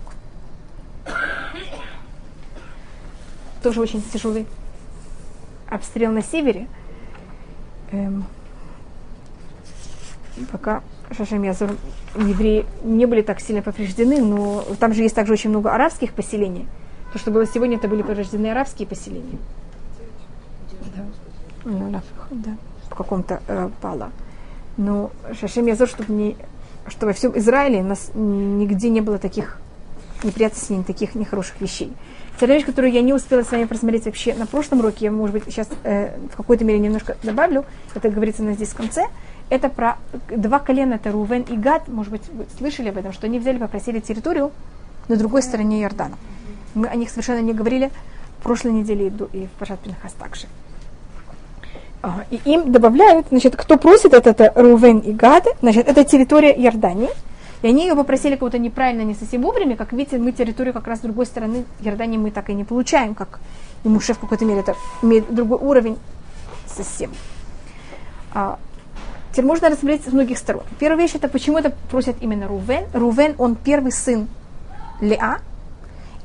Тоже очень тяжелый обстрел на севере. Эм, пока Шашем Язур евреи не были так сильно повреждены, но там же есть также очень много арабских поселений. То, что было сегодня, это были повреждены арабские поселения. Да. Ну, да. В каком-то э, пала. Но Шашем Язур, чтобы, не, чтобы во всем Израиле у нас нигде не было таких неприятностей, таких нехороших вещей. Вторая вещь, которую я не успела с вами просмотреть вообще на прошлом уроке, я, может быть, сейчас э, в какой-то мере немножко добавлю, это говорится у нас здесь в конце, это про два колена, это Рувен и Гад, может быть, вы слышали об этом, что они взяли, попросили территорию на другой стороне Иордана. Мы о них совершенно не говорили в прошлой неделе и в Пашат Пинхас также. И им добавляют, значит, кто просит, это, это Рувен и Гад, значит, это территория Иордании. И они ее попросили кого-то неправильно, не совсем вовремя. Как видите, мы территорию как раз с другой стороны Иордании мы так и не получаем, как и Муше в какой-то мере это имеет другой уровень совсем. А, теперь можно рассмотреть с многих сторон. Первая вещь это почему это просят именно Рувен. Рувен, он первый сын Леа.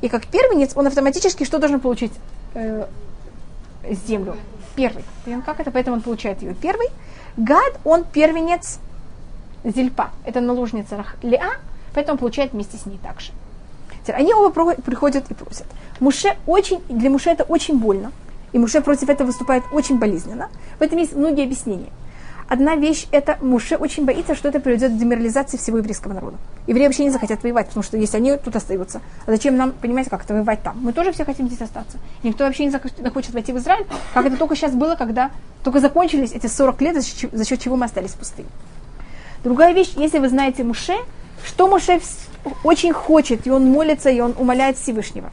И как первенец он автоматически что должен получить? Э, землю. Первый. Как это? Поэтому он получает ее первый. Гад, он первенец Зильпа, это наложница Леа, поэтому получает вместе с ней также. Они оба приходят и просят. Муше очень, для Муше это очень больно. И Муше против этого выступает очень болезненно. В этом есть многие объяснения. Одна вещь это Муше очень боится, что это приведет к деморализации всего еврейского народа. Евреи вообще не захотят воевать, потому что если они тут остаются, а зачем нам, понимаете, как это воевать там? Мы тоже все хотим здесь остаться. Никто вообще не захочет войти в Израиль, как это только сейчас было, когда только закончились эти 40 лет, за счет чего мы остались в пустыне. Другая вещь, если вы знаете Муше, что Муше очень хочет, и он молится, и он умоляет Всевышнего?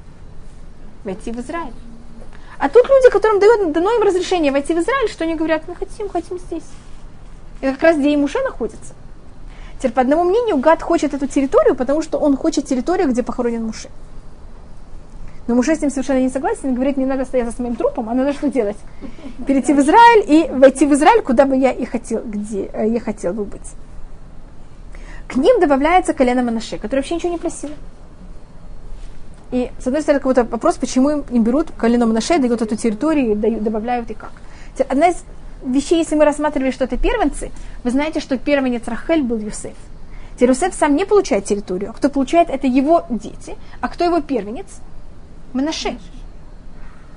Войти в Израиль. А тут люди, которым дают, дано им разрешение войти в Израиль, что они говорят, мы хотим, хотим здесь. Это как раз где и Муше находится. Теперь, по одному мнению, Гад хочет эту территорию, потому что он хочет территорию, где похоронен Муше. Но Муше с ним совершенно не согласен говорит, не надо стоять за моим трупом, а надо что делать? Перейти в Израиль и войти в Израиль, куда бы я и хотел, где э, я хотел бы быть. К ним добавляется колено Манаше, которое вообще ничего не просило. И, с одной стороны, какой-то вопрос, почему им берут колено Манаше, дают эту территорию, дают, добавляют и как. Одна из вещей, если мы рассматривали, что это первенцы, вы знаете, что первенец Рахель был Юсеф. Теперь Юсеф сам не получает территорию, а кто получает, это его дети. А кто его первенец? Манаше.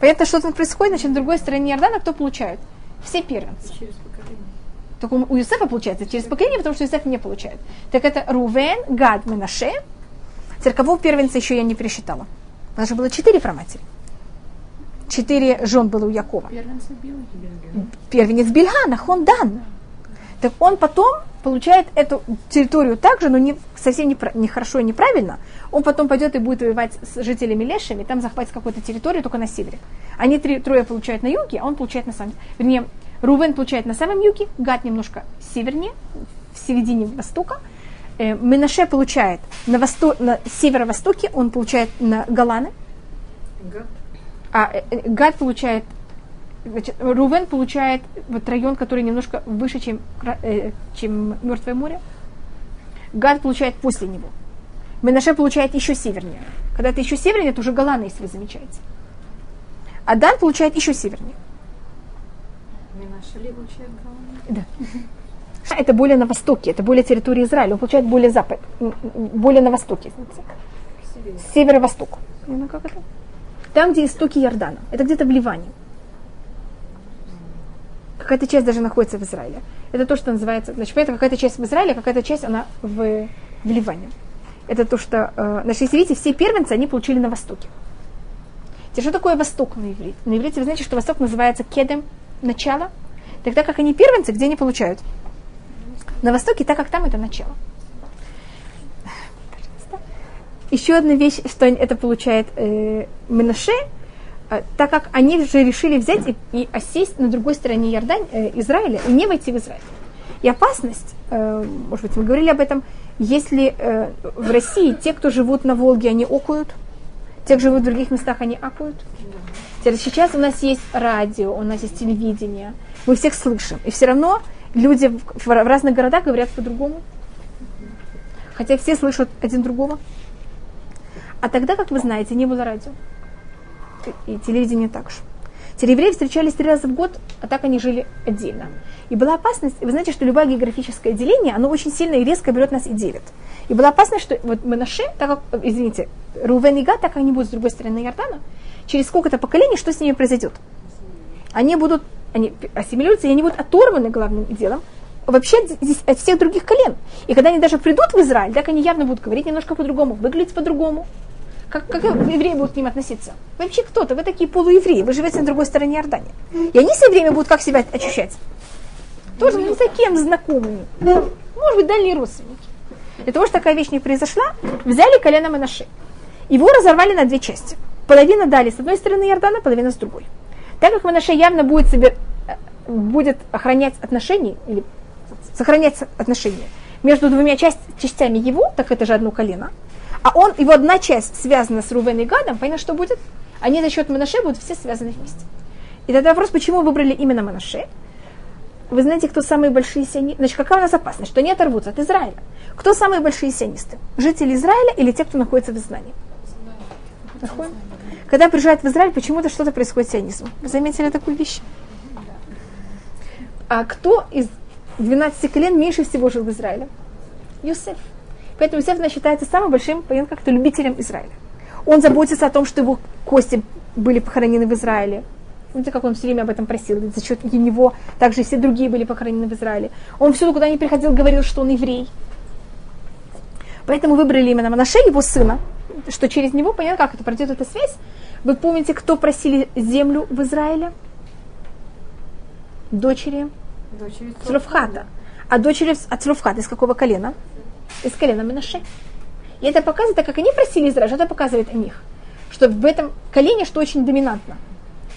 Понятно, что там происходит, значит, на другой стороне Иордана кто получает? Все первенцы. Только у Юсефа получается через поколение, потому что Юсеф не получает. Так это Рувен, Гад, Менаше. Церкового первенца еще я не пересчитала. У нас же было четыре проматери. Четыре жен было у Якова. Первенец Бильгана, Хондан. Так он потом получает эту территорию также, но не, совсем не, не хорошо и неправильно. Он потом пойдет и будет воевать с жителями Лешами, там захватит какую-то территорию только на севере. Они три, трое получают на юге, а он получает на самом Вернее, Рувен получает на самом юге, Гад немножко севернее, в середине востока. Э, Менаше получает на, восто... на северо-востоке, он получает на Галаны. Гад. А э, э, Гад получает, значит, Рувен получает вот район, который немножко выше, чем, э, чем Мертвое море. Гад получает после него. Менаше получает еще севернее. Когда это еще севернее, это уже Галаны, если вы замечаете. А Дан получает еще севернее. Да. Это более на востоке, это более территория Израиля. Он получает более запад, более на востоке. Северо-восток. Как это? Там, где истоки Иордана. Это где-то в Ливане. Какая-то часть даже находится в Израиле. Это то, что называется... Значит, это какая-то часть в Израиле, какая-то часть она в, в Ливане. это то, что, э, значит, если видите, все первенцы, они получили на Востоке. Теперь, что такое Восток на иврите? На иврите вы знаете, что Восток называется кедем, начало, тогда как они первенцы, где они получают? На Востоке, так как там это начало. Еще одна вещь, что это получает э, Менаше, э, так как они же решили взять и, и осесть на другой стороне Иордань, э, Израиля и не войти в Израиль. И опасность, э, может быть, мы говорили об этом, если э, в России те, кто живут на Волге, они окуют, те, кто живут в других местах, они акуют. Сейчас у нас есть радио, у нас есть телевидение, мы всех слышим. И все равно люди в, в разных городах говорят по-другому. Хотя все слышат один другого. А тогда, как вы знаете, не было радио. И телевидение также. Евреи встречались три раза в год, а так они жили отдельно. И была опасность, вы знаете, что любое географическое деление, оно очень сильно и резко берет нас и делит. И была опасность, что вот Менаше, так как, извините, Рувен и Гад, так как они будут с другой стороны Иордана, через сколько-то поколений, что с ними произойдет? Они будут, они ассимилируются, и они будут оторваны главным делом вообще от всех других колен. И когда они даже придут в Израиль, так они явно будут говорить немножко по-другому, выглядеть по-другому, как, как евреи будут к ним относиться? Вы вообще кто-то, вы такие полуевреи, вы живете на другой стороне Иордания. И они все время будут как себя ощущать? Тоже не за кем знакомыми. Может быть, дальние родственники. Для того, чтобы такая вещь не произошла, взяли колено Манаши. Его разорвали на две части. Половина дали с одной стороны Иордана, половина с другой. Так как Манаше явно будет, себе, э, будет охранять отношения, или сохранять отношения между двумя часть, частями его, так это же одно колено, а он, его одна часть связана с Рувен и Гадом, понятно, что будет? Они за счет Манаше будут все связаны вместе. И тогда вопрос, почему выбрали именно Манаше? Вы знаете, кто самые большие сионисты? Значит, какая у нас опасность? Что они оторвутся от Израиля. Кто самые большие сионисты? Жители Израиля или те, кто находится в изгнании? Когда приезжают в Израиль, почему-то что-то происходит с сионизмом. Вы заметили такую вещь? А кто из 12 колен меньше всего жил в Израиле? Юсеф. Поэтому Иосиф считается самым большим, понятно, как-то любителем Израиля. Он заботится о том, что его кости были похоронены в Израиле. Видите, как он все время об этом просил. За счет него также все другие были похоронены в Израиле. Он всюду, куда ни приходил, говорил, что он еврей. Поэтому выбрали именно Манаше, его сына, что через него, понятно, как это пройдет эта связь. Вы помните, кто просили землю в Израиле? Дочери, дочери Цлофхата. А дочери от Цлофхата из какого колена? Из колена Менаше. И это показывает, так как они просили Израиль, это показывает о них. Что в этом колене, что очень доминантно.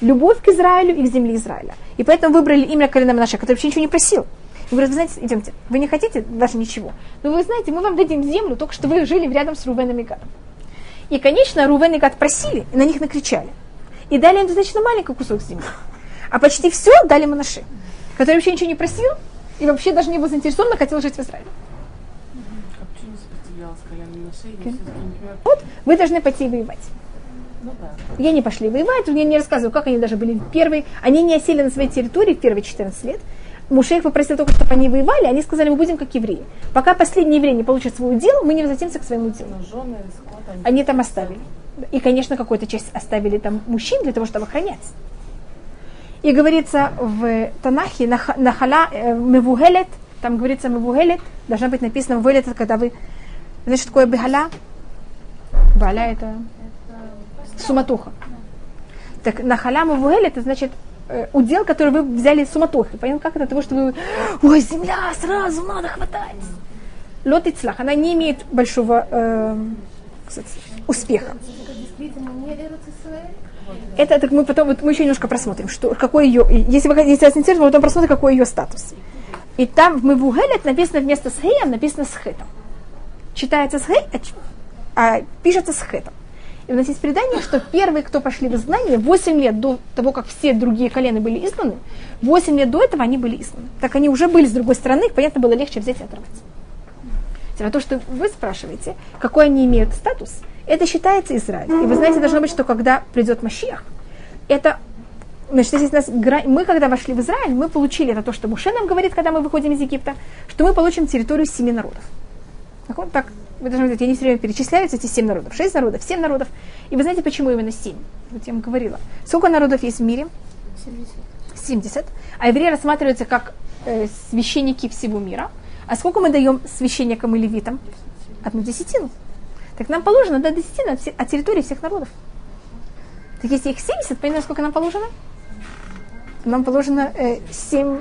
Любовь к Израилю и к земле Израиля. И поэтому выбрали имя колена Менаше, который вообще ничего не просил. И говорят, вы знаете, идемте, вы не хотите даже ничего. Но вы знаете, мы вам дадим землю, только что вы жили рядом с Рувеном и Гадом. И, конечно, Рувен и Гад просили, и на них накричали. И дали им достаточно маленький кусок земли. А почти все дали Манаше, который вообще ничего не просил, и вообще даже не был заинтересован, хотел жить в Израиле. Вот, вы должны пойти воевать. Ну, да. И они пошли воевать, я не рассказываю, как они даже были первые. Они не осели на своей территории в первые 14 лет. Мушейх попросил только, чтобы они воевали, они сказали, мы будем как евреи. Пока последний еврей не получит свой удел, мы не возвратимся к своему делу. Жены, скот, они, там оставили. И, конечно, какую-то часть оставили там мужчин для того, чтобы охранять. И говорится в Танахе, нахала э, мевугелет, там говорится мевугелет, должна быть написано мевугелет, когда вы что такое бегаля? Баля это суматоха. Так на халяму вуэль это значит э, удел, который вы взяли суматохи. Понятно, как это? Того, что вы, ой, земля, сразу надо хватать. Лот и она не имеет большого э, успеха. Это так мы потом, вот мы еще немножко просмотрим, что, какой ее, если вы если вас интересует, мы потом просмотрим, какой ее статус. И там в Мевугелет написано вместо с написано с хетом читается с хей, а, пишется с хетом. И у нас есть предание, что первые, кто пошли в изгнание, 8 лет до того, как все другие колены были изгнаны, 8 лет до этого они были изгнаны. Так они уже были с другой стороны, их, понятно, было легче взять и оторвать. А то, что вы спрашиваете, какой они имеют статус, это считается Израиль. И вы знаете, должно быть, что когда придет Машиах, это Значит, здесь нас, мы, когда вошли в Израиль, мы получили это то, что Муше нам говорит, когда мы выходим из Египта, что мы получим территорию семи народов. Так, вот так, вы должны знать, они все время перечисляются, эти семь народов. Шесть народов, семь народов. И вы знаете, почему именно семь? Вот я вам говорила. Сколько народов есть в мире? 70. 70. А евреи рассматриваются как э, священники всего мира. А сколько мы даем священникам и левитам? Одну десятину. Так нам положено до 10 на все- от территории всех народов. Так если их 70, понимаете, сколько нам положено? Нам положено э, 7,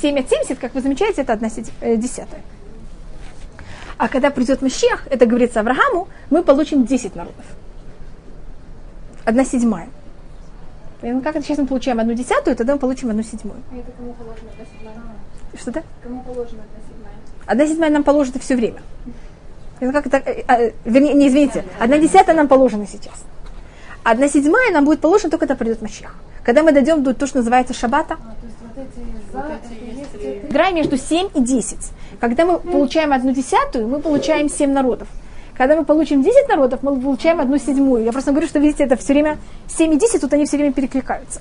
7 от 70, как вы замечаете, это 1 э, десятая. А когда придет Машех, это говорится Аврааму, мы получим 10 народов. Одна седьмая. Поэтому как это сейчас мы получаем одну десятую, тогда мы получим одну седьмую. А это кому положено одна седьмая? Что-то? Кому положено одна седьмая? Одна седьмая нам положена все время. Это как это, э, э, вернее, не извините, одна десятая нам положена сейчас. Одна седьмая нам будет положена только когда придет Мащех. Когда мы дойдем до то, что называется шабата, А, то есть вот эти за, это есть игра между 7 и 10. Когда мы получаем одну десятую, мы получаем 7 народов. Когда мы получим 10 народов, мы получаем одну седьмую. Я просто говорю, что, видите, это все время 7 и 10, тут они все время перекликаются.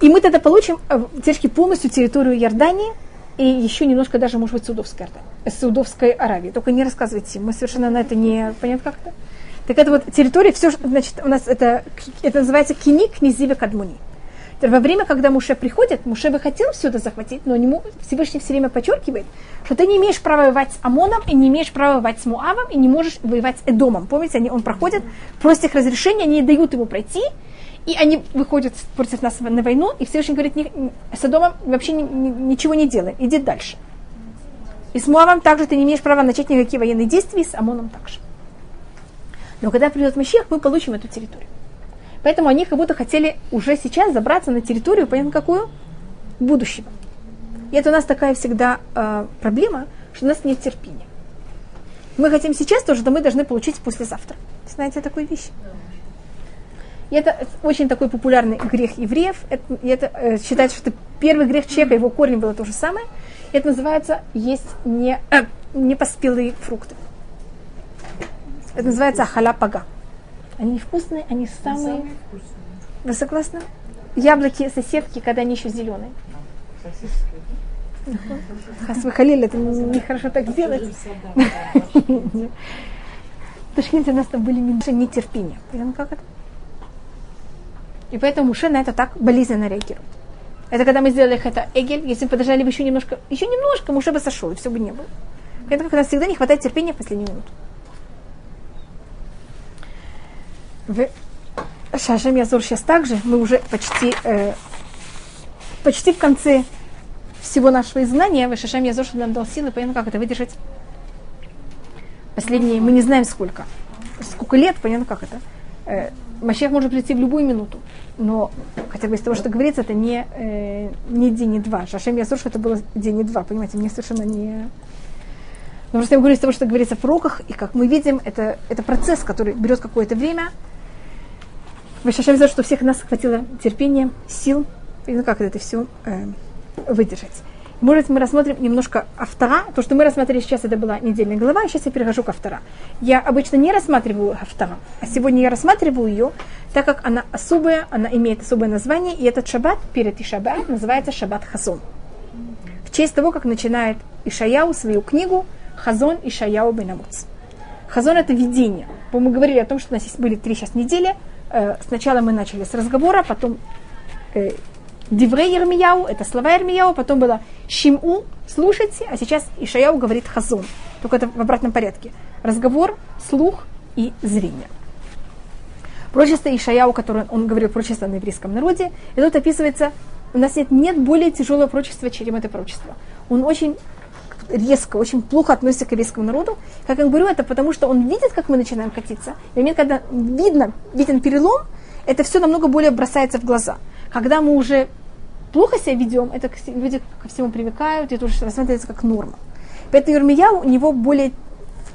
И мы тогда получим э, теперь полностью территорию Иордании и еще немножко даже, может быть, Саудовской, Иордании, э, Саудовской Аравии. Только не рассказывайте, мы совершенно на это не... Понятно как это? Так это вот территория, все, значит, у нас это, это называется киник Низиве Кадмуни. Во время, когда Муше приходит, Муше бы хотел все это захватить, но ему Всевышний все время подчеркивает, что ты не имеешь права воевать с Амоном, и не имеешь права воевать с Муавом, и не можешь воевать с Эдомом. Помните, они, он проходит, просит их разрешения, они дают ему пройти, и они выходят против нас на войну, и Всевышний говорит, не- с Эдомом вообще ни- ни- ничего не делай, иди дальше. И с Муавом также ты не имеешь права начать никакие военные действия, и с Амоном также. Но когда придет Мащех, мы получим эту территорию. Поэтому они как будто хотели уже сейчас забраться на территорию, понятно какую? Будущего. И это у нас такая всегда э, проблема, что у нас нет терпения. Мы хотим сейчас то, что мы должны получить послезавтра. Знаете такую вещь? И это очень такой популярный грех евреев. Это, и это э, считается, что первый грех человека, его корень было то же самое. И это называется есть не, э, непоспелые фрукты. Это называется халяпага. Они невкусные, они самые... Вы согласны? Яблоки соседки, когда они еще зеленые. Хас вы халили, это нехорошо так делать. В Ташкенте у нас там были меньше нетерпения. Понимаете, как это? И поэтому Муше на это так болезненно реагирует. Это когда мы сделали это Эгель, если бы подождали бы еще немножко, еще немножко, Муше бы сошел, и все бы не было. Это как у нас всегда не хватает терпения в последнюю минуту. В Шашем Язор сейчас также, мы уже почти, э, почти в конце всего нашего изгнания, в Шашем Язор что нам дал силы, понятно, как это выдержать. Последние, мы не знаем сколько. Сколько лет, понятно, как это. Э, Машех может прийти в любую минуту. Но хотя бы из того, что говорится, это не, э, не день и два. Шашем Язор, что это было день и два, понимаете, мне совершенно не... Но просто я говорю из того, что говорится в пророках, и как мы видим, это, это процесс, который берет какое-то время. Вышашем за что всех нас хватило терпения, сил, и ну как это все э, выдержать. Может, мы рассмотрим немножко автора. То, что мы рассмотрели сейчас, это была недельная глава, а сейчас я перехожу к автора. Я обычно не рассматриваю автора, а сегодня я рассматриваю ее, так как она особая, она имеет особое название, и этот шаббат перед Ишабат называется шаббат Хазон. В честь того, как начинает Ишаяу свою книгу Хазон Ишаяу Бенамуц. Хазон это видение. Мы говорили о том, что у нас есть были три сейчас недели. Э, Сначала мы начали с разговора, потом э, Диврей Ермияу, это слова Ермияу, потом было Шиму, слушайте, а сейчас Ишаяу говорит Хазон. Только это в обратном порядке. Разговор, слух и зрение. Прочество Ишаяу, которое он говорил прочество на еврейском народе, и тут описывается, у нас нет, нет более тяжелого прочества, чем это прочество. Он очень резко, очень плохо относится к еврейскому народу. Как я говорю, это потому, что он видит, как мы начинаем катиться. И момент, когда видно, виден перелом, это все намного более бросается в глаза. Когда мы уже плохо себя ведем, это люди ко всему привыкают, и это уже рассматривается как норма. Поэтому Ермия у него более,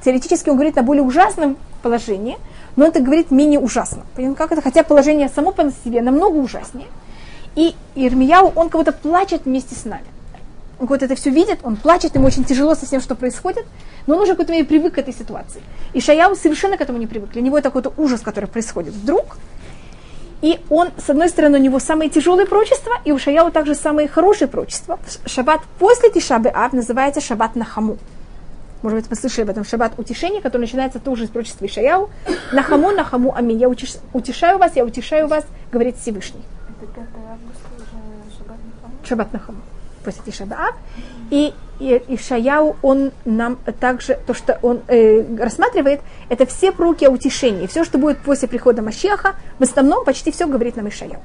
теоретически он говорит на более ужасном положении, но это говорит менее ужасно. Понимаете, как это? Хотя положение само по себе намного ужаснее. И Ирмияу, он как будто плачет вместе с нами. Он вот это все видит, он плачет, ему очень тяжело со всем, что происходит, но он уже в какой-то мере привык к этой ситуации. И Шаяу совершенно к этому не привык. Для него это какой-то ужас, который происходит вдруг. И он, с одной стороны, у него самые тяжелые прочества, и у Шаяу также самые хорошие прочества. Шаббат после Тишабы Ав называется Шаббат Нахаму. Может быть, вы слышали об этом шаббат утешения, который начинается тоже из прочества Ишаяу. Нахаму, нахаму, аминь. Я утеш- утешаю вас, я утешаю вас, говорит Всевышний. Это 5 августа уже шаббат Нахаму. Шаббат Нахаму. После Тишаба Ав. И и Ишаяу, он нам также, то, что он э, рассматривает, это все пруки о утешении. Все, что будет после прихода Машеха, в основном почти все говорит нам Ишаяу.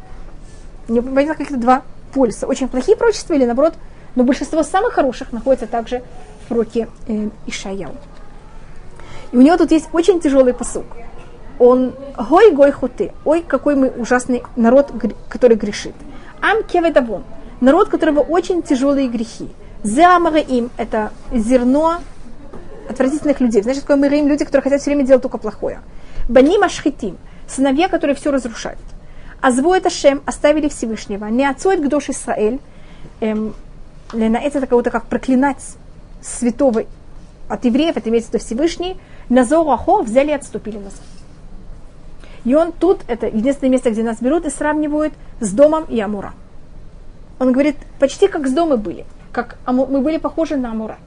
Не понятно, как это два полюса. Очень плохие пророчества или наоборот, но большинство самых хороших находится также в пророке э, Ишаяу. И у него тут есть очень тяжелый посук. Он гой гой хуты. Ой, какой мы ужасный народ, который грешит. Ам кеведавон. Народ, которого очень тяжелые грехи. им это зерно отвратительных людей. Значит, такое мыраим люди, которые хотят все время делать только плохое. Баним ашхитим. Сыновья, которые все разрушают. А это Шем оставили Всевышнего. Не отцоет к Исраэль. Эм, на это кого-то как проклинать святого от евреев, это имеется в виду Всевышний, Назору Ахор взяли и отступили назад. И он тут, это единственное место, где нас берут и сравнивают с домом и Амура. Он говорит, почти как с дома были, как мы были похожи на Амура.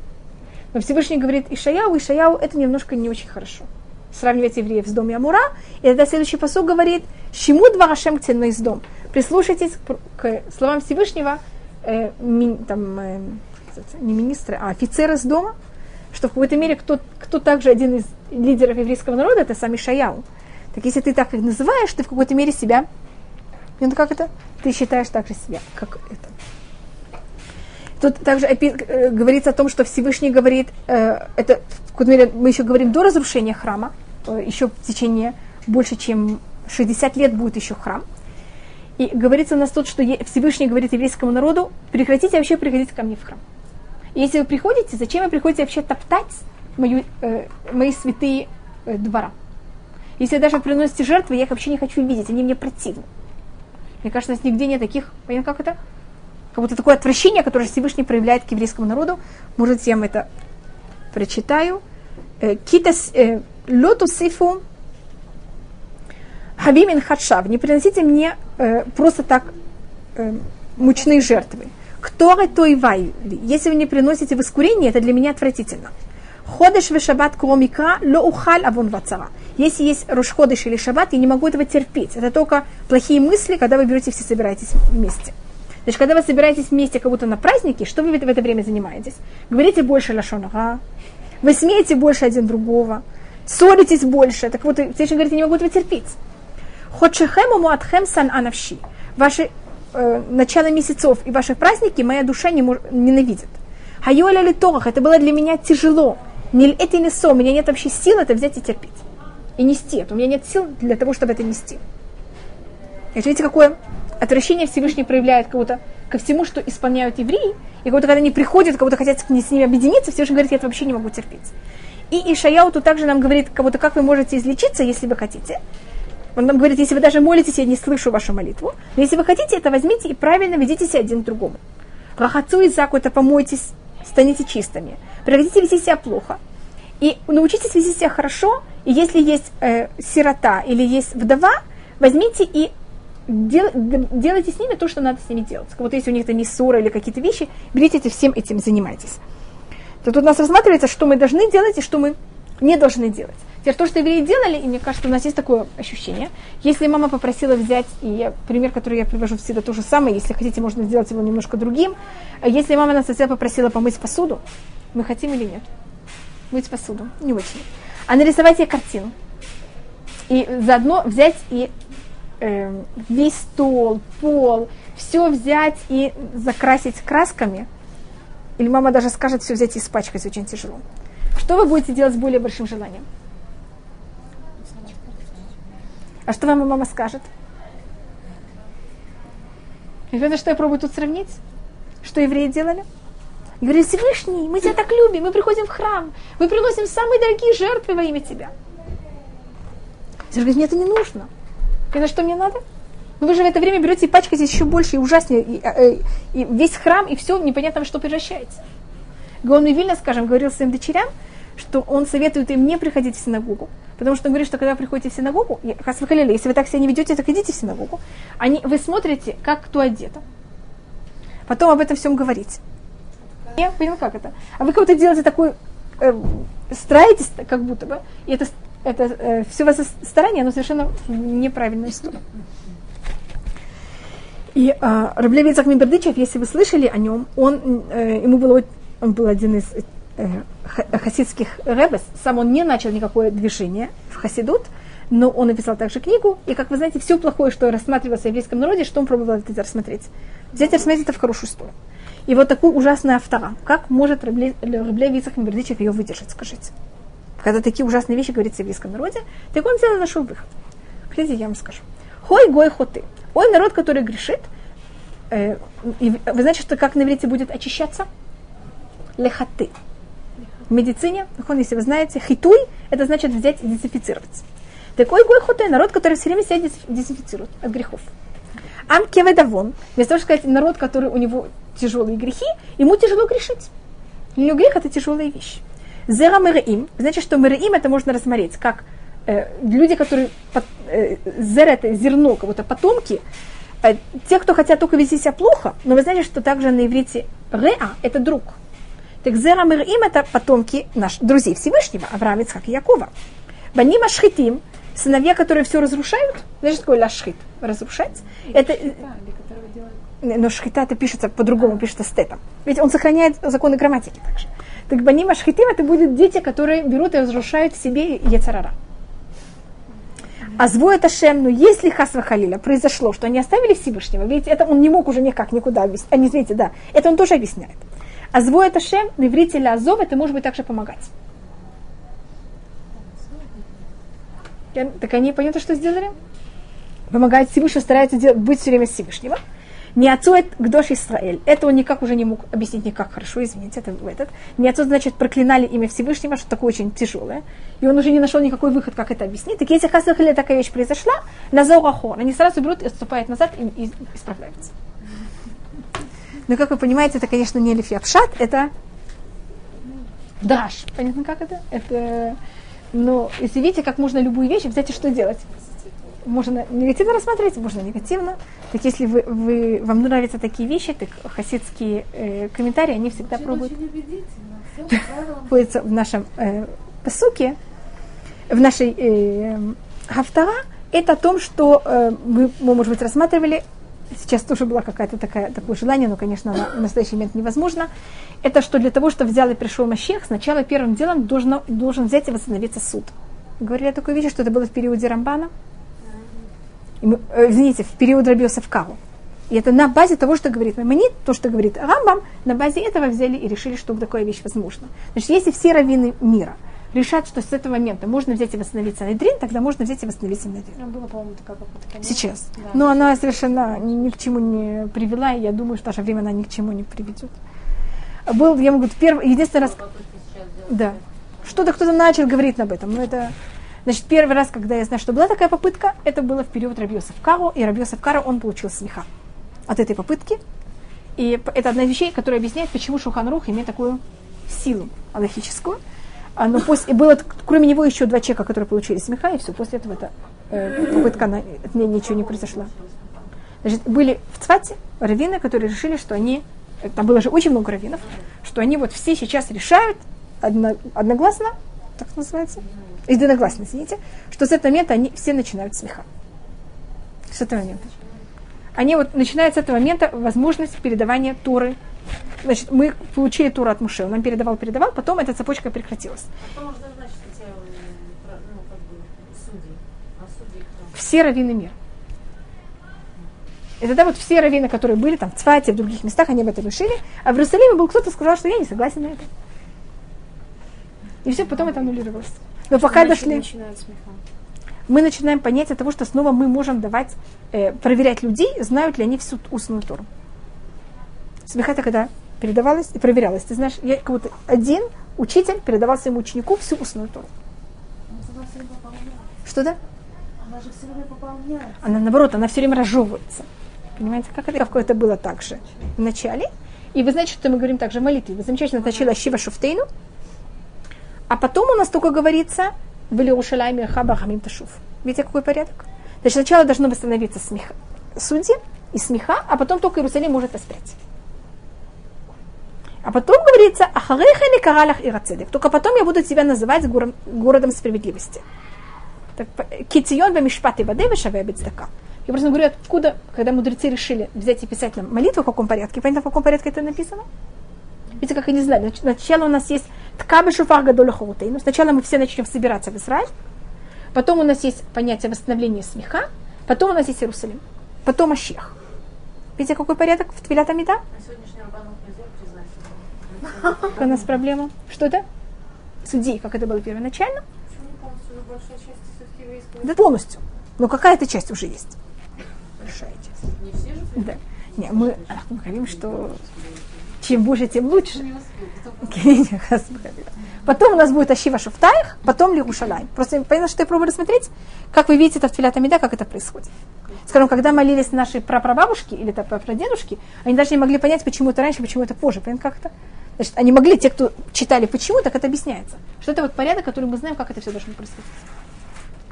Но Всевышний говорит, Ишаяу, Ишаяу, это немножко не очень хорошо. Сравнивать евреев с домом Амура. И тогда следующий посуд говорит, Шиму два Рашем из дом. Прислушайтесь к словам Всевышнего, э, ми, там, э, не министры, а офицеры с дома, что в какой-то мере кто, кто также один из лидеров еврейского народа, это сам Ишаяу. Так если ты так их называешь, ты в какой-то мере себя, ну как это? Ты считаешь также себя, как это. Тут также э, говорится о том, что Всевышний говорит, э, это в мере мы еще говорим до разрушения храма, э, еще в течение больше, чем 60 лет будет еще храм. И говорится у нас тут, что Всевышний говорит еврейскому народу, прекратите вообще приходить ко мне в храм. И если вы приходите, зачем вы приходите вообще топтать мою, э, мои святые э, двора? Если даже приносите жертвы, я их вообще не хочу видеть, они мне противны. Мне кажется, нас нигде нет таких, понятно, как это? Как будто такое отвращение, которое Всевышний проявляет к еврейскому народу. Может, я вам это прочитаю. Э, Китас э, лоту сифу хабимин хадшав. Не приносите мне э, просто так мучные жертвы. Кто это и вайли? Если вы не приносите воскурение, это для меня отвратительно. Ходыш в шаббат кромика ло ухаль авон вацара. Если есть Рошходыш или Шаббат, я не могу этого терпеть. Это только плохие мысли, когда вы берете все собираетесь вместе. Значит, когда вы собираетесь вместе как будто на празднике, что вы в это время занимаетесь? Говорите больше лашонага, вы смеете больше один другого, ссоритесь больше. Так вот, Всевышний говорит, я не могу этого терпеть. Ходшехему муатхем сан анавши. Ваши э, начало месяцев и ваши праздники моя душа не мож, ненавидит. Хайоля литорах, это было для меня тяжело. Не это не со, у меня нет вообще сил это взять и терпеть и нести это. У меня нет сил для того, чтобы это нести. И видите, какое отвращение Всевышний проявляет кого-то ко всему, что исполняют евреи, и кого-то, когда они приходят, кого-то хотят с ними объединиться, Всевышний говорит, я это вообще не могу терпеть. И Ишаяу тут также нам говорит, кого-то, как вы можете излечиться, если вы хотите. Он нам говорит, если вы даже молитесь, я не слышу вашу молитву. Но если вы хотите, это возьмите и правильно ведите себя один к другому. Рахацу и заку, это помойтесь, станете чистыми. Прекратите вести себя плохо. И научитесь вести себя хорошо, и если есть э, сирота или есть вдова, возьмите и дел, делайте с ними то, что надо с ними делать. Вот если у них там есть ссора или какие-то вещи, берите всем этим занимайтесь. То тут у нас рассматривается, что мы должны делать и что мы не должны делать. Теперь то, что евреи делали, и мне кажется, у нас есть такое ощущение. Если мама попросила взять, и я, пример, который я привожу всегда то же самое, если хотите, можно сделать его немножко другим. Если мама нас попросила помыть посуду, мы хотим или нет? Мыть посуду? Не очень а нарисовать ей картину. И заодно взять и э, весь стол, пол, все взять и закрасить красками. Или мама даже скажет все взять и испачкать очень тяжело. Что вы будете делать с более большим желанием? А что вам мама скажет? И знаете, что я пробую тут сравнить? Что евреи делали? И говорит, Всевышний, мы тебя так любим, мы приходим в храм, мы приносим самые дорогие жертвы во имя тебя. Всевышний говорит, мне это не нужно. И на что мне надо? Ну вы же в это время берете и пачкаете еще больше и ужаснее, и, и, и весь храм, и все непонятно во что превращается. Гаон Вильна, скажем, говорил своим дочерям, что он советует им не приходить в синагогу. Потому что он говорит, что когда вы приходите в синагогу, если вы так себя не ведете, так идите в синагогу, они, вы смотрите, как кто одета. Потом об этом всем говорите. Я понял, как это. А вы как-то делаете такой, э, стараетесь как будто бы, и это, это э, все ваше старание, оно совершенно в неправильную сторону. И э, Раблев Ицах Мибердычев, если вы слышали о нем, он, э, ему было он был один из хасидских рэбес, сам он не начал никакое движение в хасидут, но он написал также книгу, и, как вы знаете, все плохое, что рассматривалось в еврейском народе, что он пробовал это рассмотреть. Взять и рассмотреть это в хорошую сторону. И вот такую ужасную автора. Как может Рабле Вицах Мирдичев ее выдержать, скажите? Когда такие ужасные вещи говорится в еврейском народе, так он взял нашел выход. Хотите, я вам скажу. Хой гой хоты. Ой, народ, который грешит. Э, и вы знаете, что как на будет очищаться? Лехаты. В медицине, если вы знаете, хитуй, это значит взять и дезинфицировать. Такой гой хоты, народ, который все время себя дезинфицирует от грехов. Ам кеведавон, вместо того, чтобы сказать народ, который у него тяжелые грехи, ему тяжело грешить. Него грех это тяжелая вещь. Зера мыраим, значит, что мыраим это можно рассмотреть, как э, люди, которые, э, зер это зерно, как будто потомки, э, те, кто хотят только вести себя плохо, но вы знаете, что также на иврите реа это друг. Так зера мыраим это потомки наших друзей Всевышнего, Авраам, Ицхак и Якова. Банима шхитим, сыновья, которые все разрушают, знаешь, такое лашхит? Разрушать. Это, но шхита это пишется по-другому, пишется стетом. Ведь он сохраняет законы грамматики также. Так банима шхитим это будут дети, которые берут и разрушают себе яцарара. А звой это Шем, но если Хасва Халиля произошло, что они оставили Всевышнего, видите, это он не мог уже никак никуда объяснить. А не видите, да, это он тоже объясняет. А звой это Шем, на иврите Азов, это может быть также помогать. Так они понятно, что сделали? Помогают Всевышнему, стараются делать, быть все время Всевышнего. Не отцует Гдош Исраэль. Это он никак уже не мог объяснить никак хорошо, извините, это этот. Не отцу, значит, проклинали имя Всевышнего, что такое очень тяжелое. И он уже не нашел никакой выход, как это объяснить. Так если Хасахале такая вещь произошла, на Заурахор, они сразу берут и отступают назад и, и исправляются. Но, как вы понимаете, это, конечно, не Лефиапшат, это драж. Понятно, как это? Это но если видите, как можно любую вещь взять и что делать? Можно негативно рассмотреть, можно негативно. Так если вы, вы, вам нравятся такие вещи, так хасидские э, комментарии, они всегда Очень пробуют. Находится в нашем э, посуке, в нашей э, Хафтара, это о том, что э, мы, мы, может быть, рассматривали сейчас тоже была какая-то такая, такое желание, но, конечно, на, в настоящий момент невозможно, это что для того, чтобы взял и пришел Мащех, сначала первым делом должен, должен взять и восстановиться суд. Говорили о такой вещи, что это было в периоде Рамбана, и мы, э, извините, в период Рабиоса в Каву. И это на базе того, что говорит Маймонит, то, что говорит Рамбам, на базе этого взяли и решили, что такая вещь возможна. Значит, если все раввины мира – решат, что с этого момента можно взять и восстановить Санедрин, тогда можно взять и восстановить Санедрин. Там было, по-моему, такая попытка. Сейчас. Да. Но она совершенно ни, ни к чему не привела, и я думаю, что в наше время она ни к чему не приведет. Был, я могу, первый, единственный раз... Да. Что-то кто-то начал говорить об этом, но это... Значит, первый раз, когда я знаю, что была такая попытка, это было в период Рабиосов Каро, и Рабиосов Каро, он получил смеха от этой попытки. И это одна из вещей, которая объясняет, почему Шуханрух имеет такую силу аллахическую. А, но после, было, кроме него еще два человека, которые получили смеха, и все, после этого это, э, попытка на, от меня ничего не произошла. Значит, были в Цвате раввины, которые решили, что они, там было же очень много раввинов, что они вот все сейчас решают одно, одногласно, так называется, единогласно, извините, что с этого момента они все начинают смеха. С этого момента. Они вот начинают с этого момента возможность передавания Туры Значит, мы получили Туру от Муше, он нам передавал, передавал, потом эта цепочка прекратилась. Ну, все раввины мира. И тогда вот все раввины, которые были там в Цвате, в других местах, они об этом решили, а в Иерусалиме был кто-то, сказал, что я не согласен на это. И все, потом это аннулировалось. Но пока дошли... Мы начинаем понять от того, что снова мы можем давать, э, проверять людей, знают ли они всю устную Тору. Смеха это когда передавалось и проверялось. Ты знаешь, я как будто один учитель передавал своему ученику всю устную Тору. Что да? Она же все время пополняется. Она наоборот, она все время разжевывается. Понимаете, как это какое-то было так же в начале. И вы знаете, что мы говорим также в молитве. Вы замечательно начала Шива Шуфтейну, а потом у нас только говорится в Иерушалайме Хаба Хамим Ташуф. Видите, какой порядок? Значит, сначала должно восстановиться смех, судьи и смеха, а потом только Иерусалим может воспрять. А потом говорится, ахареха не каралах ирацедек. Только потом я буду тебя называть гором, городом справедливости. Так, китион бамишпат и воды вышавая бецдака. Я просто говорю, откуда, когда мудрецы решили взять и писать нам молитву, в каком порядке. Понятно, в каком порядке это написано? Видите, как они знали. Нач- Сначала у нас есть ткабы шуфах гадоля хоутейну. Сначала мы все начнем собираться в Израиль. Потом у нас есть понятие восстановления смеха. Потом у нас есть Иерусалим. Потом Ащех. Видите, какой порядок в Твилят Амида? На сегодняшний у нас проблема? Что это? Судей, как это было первоначально? Да полностью. Но какая-то часть уже есть. Большая часть. Не все же Да. Не, мы, а, мы говорим, что чем больше, тем лучше. Потом у нас будет Ашива Шуфтаих, потом Лигушалай. Просто понятно, что я пробую рассмотреть, как вы видите это в Тфилят Амида, как это происходит. Скажем, когда молились наши прапрабабушки или прапрадедушки, они даже не могли понять, почему это раньше, почему это позже. Понятно, как это? Значит, они могли, те, кто читали почему, так это объясняется. Что это вот порядок, который мы знаем, как это все должно происходить.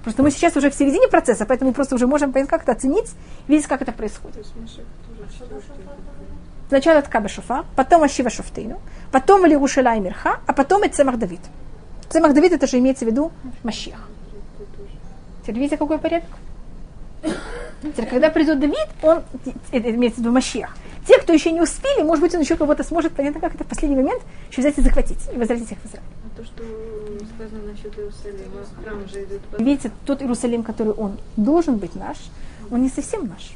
Просто мы сейчас уже в середине процесса, поэтому мы просто уже можем понятно, как это оценить, видеть, как это происходит. Сначала Ткаба Шуфа, потом Ашива Шуфтейну, потом Лирушала и Мирха, а потом и Цемах Давид. Цемах Давид это же имеется в виду Машех. Теперь видите, какой порядок? Теперь, когда придет Давид, он, это имеется в виду Машех. Те, кто еще не успели, может быть, он еще кого-то сможет, понятно, как это в последний момент, еще взять и захватить, и возвратить их в Израиль. А то, что сказано насчет Иерусалима, храм же идет под... Видите, тот Иерусалим, который он должен быть наш, он не совсем наш.